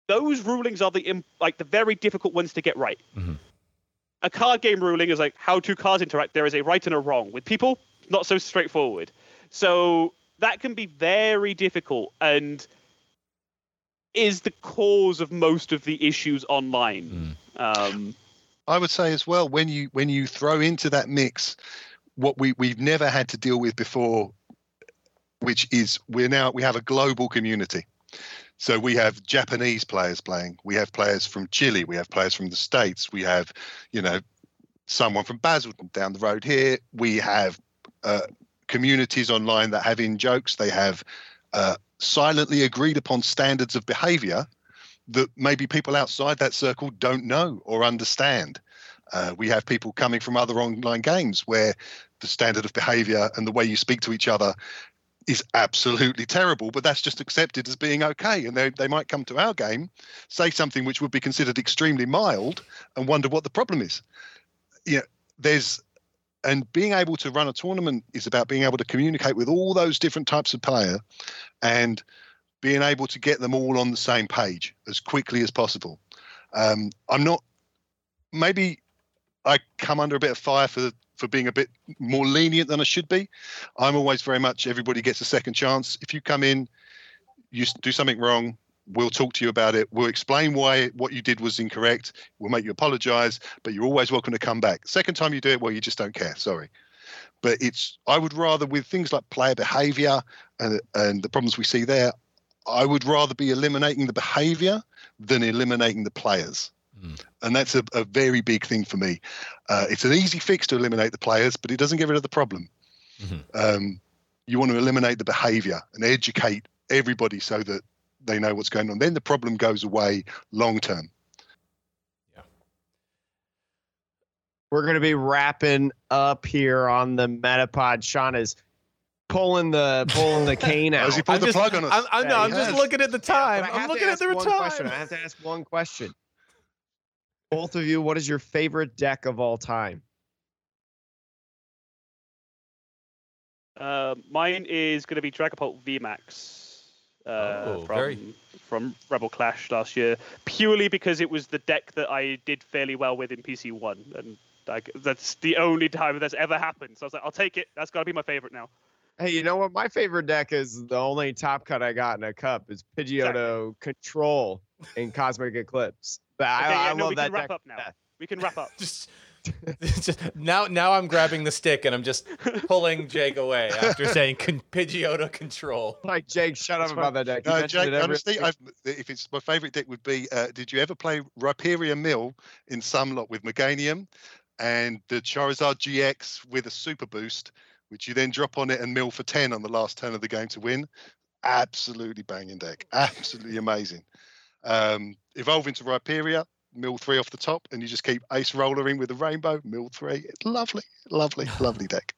Speaker 5: those rulings are the like the very difficult ones to get right. Mm-hmm. A card game ruling is like how two cards interact. There is a right and a wrong. With people, not so straightforward. So that can be very difficult and is the cause of most of the issues online. Mm. Um,
Speaker 4: I would say as well when you when you throw into that mix what we we've never had to deal with before which is we're now we have a global community. So we have Japanese players playing, we have players from Chile, we have players from the States, we have, you know, someone from Basildon down the road here. We have uh, communities online that have in jokes. They have uh, silently agreed upon standards of behaviour that maybe people outside that circle don't know or understand. Uh, we have people coming from other online games where the standard of behavior and the way you speak to each other is absolutely terrible, but that's just accepted as being okay. And they, they might come to our game, say something which would be considered extremely mild, and wonder what the problem is. Yeah, you know, there's and being able to run a tournament is about being able to communicate with all those different types of player and being able to get them all on the same page as quickly as possible. Um, I'm not maybe I come under a bit of fire for for being a bit more lenient than I should be. I'm always very much everybody gets a second chance. If you come in, you do something wrong, we'll talk to you about it. We'll explain why what you did was incorrect. We'll make you apologize, but you're always welcome to come back. Second time you do it, well, you just don't care. Sorry. But it's I would rather with things like player behavior and and the problems we see there, I would rather be eliminating the behavior than eliminating the players.
Speaker 2: Mm.
Speaker 4: And that's a, a very big thing for me. Uh, it's an easy fix to eliminate the players, but it doesn't get rid of the problem.
Speaker 2: Mhm.
Speaker 4: Um, you want to eliminate the behavior and educate everybody so that they know what's going on. Then the problem goes away long term. Yeah.
Speaker 1: We're gonna be wrapping up here on the Metapod. Sean is pulling the pulling the cane out.
Speaker 4: Has he pulled
Speaker 2: I'm
Speaker 4: the
Speaker 2: just-
Speaker 4: plug on us?
Speaker 2: I'm, I'm, no,
Speaker 1: Yeah,
Speaker 2: I'm just looking at the
Speaker 1: But
Speaker 2: time.
Speaker 1: I
Speaker 2: I'm
Speaker 1: have to
Speaker 2: looking at
Speaker 1: ask
Speaker 2: the
Speaker 1: one
Speaker 2: time.
Speaker 1: question. I have to ask one question. Both of you, what is your favorite deck of all time?
Speaker 5: Uh, mine is going to be Dragapult VMAX uh,
Speaker 2: Oh,
Speaker 5: from
Speaker 2: very-
Speaker 5: from Rebel Clash last year, purely because it was the deck that I did fairly well with in PC one, and like that's the only time that's ever happened. So I was like, I'll take it. That's got to be my favorite now.
Speaker 1: Hey, you know what? My favorite deck is the only top cut I got in a cup is Pidgeotto Control in Cosmic Eclipse. But I,
Speaker 5: Okay, yeah,
Speaker 1: I
Speaker 5: no,
Speaker 1: love
Speaker 5: we
Speaker 1: that
Speaker 5: can wrap
Speaker 1: deck.
Speaker 5: up now. We can wrap up.
Speaker 2: just, just now now I'm grabbing the stick and I'm just pulling Jake away after saying con- Pidgeotto control.
Speaker 1: Like Jake, shut up
Speaker 4: That's
Speaker 1: about that deck. You
Speaker 4: No, Jake,
Speaker 1: it
Speaker 4: honestly, I've, if it's my favourite deck would be, uh, did you ever play Rhyperior Mill in some lot with Meganium and the Charizard GX with a super boost, which you then drop on it and mill for 10 on the last turn of the game to win? Absolutely banging deck. Absolutely amazing. Um, evolve into Rhyperior, mill three off the top, and you just keep ace rollering with the rainbow, mill three. It's lovely, lovely, lovely deck.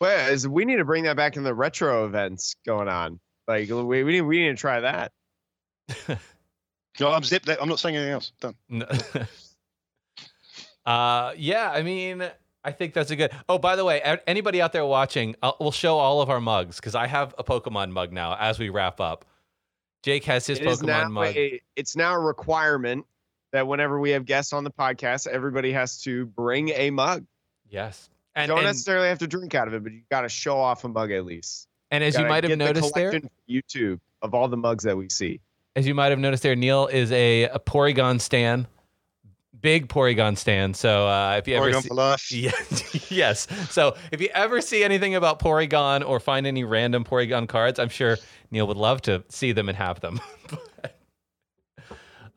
Speaker 1: Well, is we need to bring that back in the retro events going on. Like we we need we need to try that.
Speaker 4: No, I'm zipped. I'm not saying anything else. Done.
Speaker 2: No. uh, yeah, I mean, I think that's a good. Oh, by the way, anybody out there watching, I'll, we'll show all of our mugs because I have a Pokemon mug now. As we wrap up, Jake has his
Speaker 1: It is
Speaker 2: Pokemon
Speaker 1: now
Speaker 2: mug.
Speaker 1: a, it's now a requirement that whenever we have guests on the podcast, everybody has to bring a mug.
Speaker 2: Yes, and
Speaker 1: Don't
Speaker 2: and,
Speaker 1: necessarily have to drink out of it, but you got to show off a mug at least.
Speaker 2: and as you
Speaker 1: Gotta
Speaker 2: might have
Speaker 1: get the
Speaker 2: noticed there,
Speaker 1: collection YouTube of all the mugs that we see.
Speaker 2: as you might have noticed there, Neil is a, a Porygon stan, big Porygon stan. So uh, if you ever
Speaker 4: Porygon
Speaker 2: see,
Speaker 4: for life.
Speaker 2: Yeah, yes. So if you ever see anything about Porygon or find any random Porygon cards, I'm sure Neil would love to see them and have them.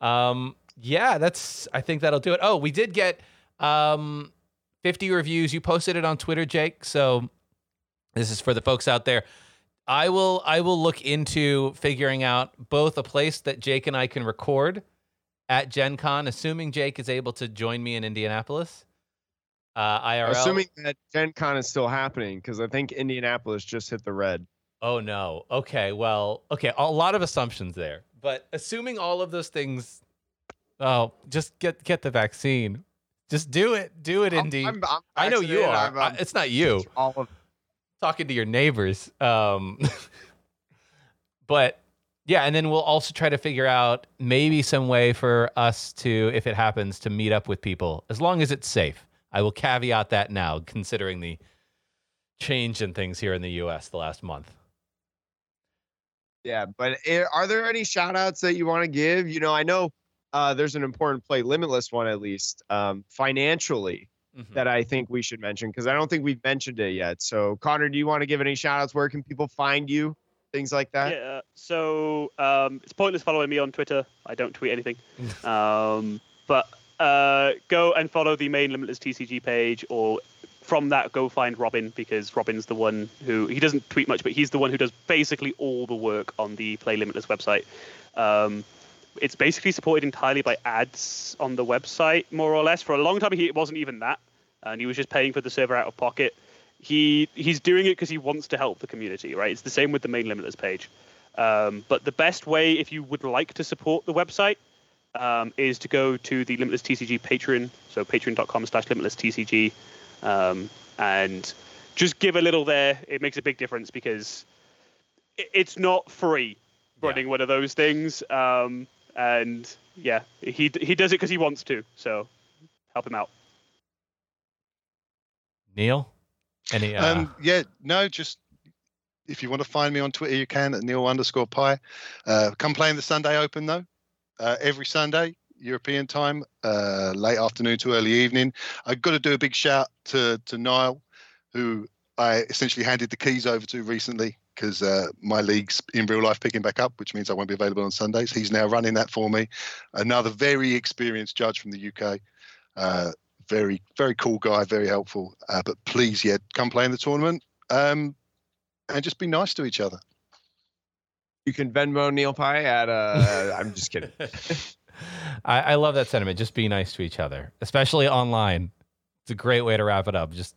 Speaker 2: um, yeah, that's. I think that'll do it. Oh, we did get um 50 reviews. You posted it on Twitter, Jake. So this is for the folks out there. I will I will look into figuring out both a place that Jake and I can record at Gen Con, assuming Jake is able to join me in Indianapolis. Uh, IRL.
Speaker 1: Assuming that Gen Con is still happening, because I think Indianapolis just hit the red.
Speaker 2: Oh no. Okay. Well. Okay. A lot of assumptions there, but assuming all of those things, oh, just get get the vaccine. Just do it. Do it,
Speaker 1: I'm-
Speaker 2: Indy.
Speaker 1: I'm- I'm
Speaker 2: I know you are.
Speaker 1: I'm-
Speaker 2: I-
Speaker 1: I'm-
Speaker 2: it's not you.
Speaker 1: All of
Speaker 2: Talking to your neighbors. Um, but yeah, and then we'll also try to figure out maybe some way for us to, if it happens, to meet up with people as long as it's safe. I will caveat that now, considering the change in things here in the U.S. the last month.
Speaker 1: Yeah, but are there any shout outs that you want to give? You know, I know uh, there's an important play limitless one at least um, financially
Speaker 2: Mhm.
Speaker 1: that I think we should mention because I don't think we've mentioned it yet. So, Connor, do you want to give any shout outs? Where can people find you? Things like that?
Speaker 5: Yeah. So um, it's pointless following me on Twitter. I don't tweet anything. um, but uh, go and follow the main Limitless TCG page, or from that go find Robin because Robin's the one who he doesn't tweet much, but he's the one who does basically all the work on the Play Limitless website. Um, it's basically supported entirely by ads on the website, more or less. For a long time, he, it wasn't even that, and he was just paying for the server out of pocket. He he's doing it because he wants to help the community, right? It's the same with the main Limitless page. Um, but the best way, if you would like to support the website, um, is to go to the Limitless TCG Patreon, so patreon.com slash Limitless TCG, um, and just give a little there. It makes a big difference because it's not free
Speaker 2: Yeah.
Speaker 5: running one of those things. Um, and yeah, he he does it because he wants to. So help him out.
Speaker 2: Neil, any? Uh,
Speaker 4: Um, yeah, no, just if you want to find me on Twitter, you can at Neil underscore Pi. Uh, come play in the Sunday Open though, uh, every Sunday European time, uh, late afternoon to early evening. I've got to do a big shout to to Niall, who I essentially handed the keys over to recently because uh, my league's in real life picking back up, which means I won't be available on Sundays. He's now running that for me. Another very experienced judge from the UK. Uh, very, very cool guy, very helpful. Uh, but please, yeah, come play in the tournament um, and just be nice to each other.
Speaker 1: You can Venmo Neil Pie at uh I'm just kidding.
Speaker 2: I, I love that sentiment. Just be nice to each other, especially online. It's a great way to wrap it up. Just,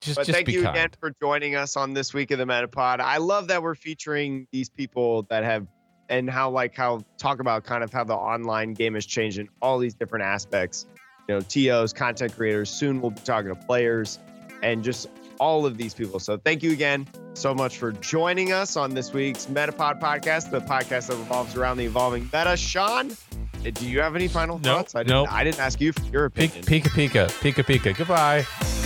Speaker 2: just,
Speaker 1: But
Speaker 2: just
Speaker 1: thank
Speaker 2: be
Speaker 1: you
Speaker 2: kind.
Speaker 1: again for joining us on this week of the Metapod. I love that we're featuring these people that have and how like how talk about kind of how the online game has changed in all these different aspects. You know, TOs, content creators. Soon we'll be talking to players and just all of these people. So thank you again so much for joining us on this week's Metapod podcast, the podcast that revolves around the evolving meta. Sean, do you have any final
Speaker 2: Nope,
Speaker 1: thoughts? I didn't,
Speaker 2: nope.
Speaker 1: I didn't ask you for your opinion.
Speaker 2: Pika, pika, pika, pika, pika. Goodbye.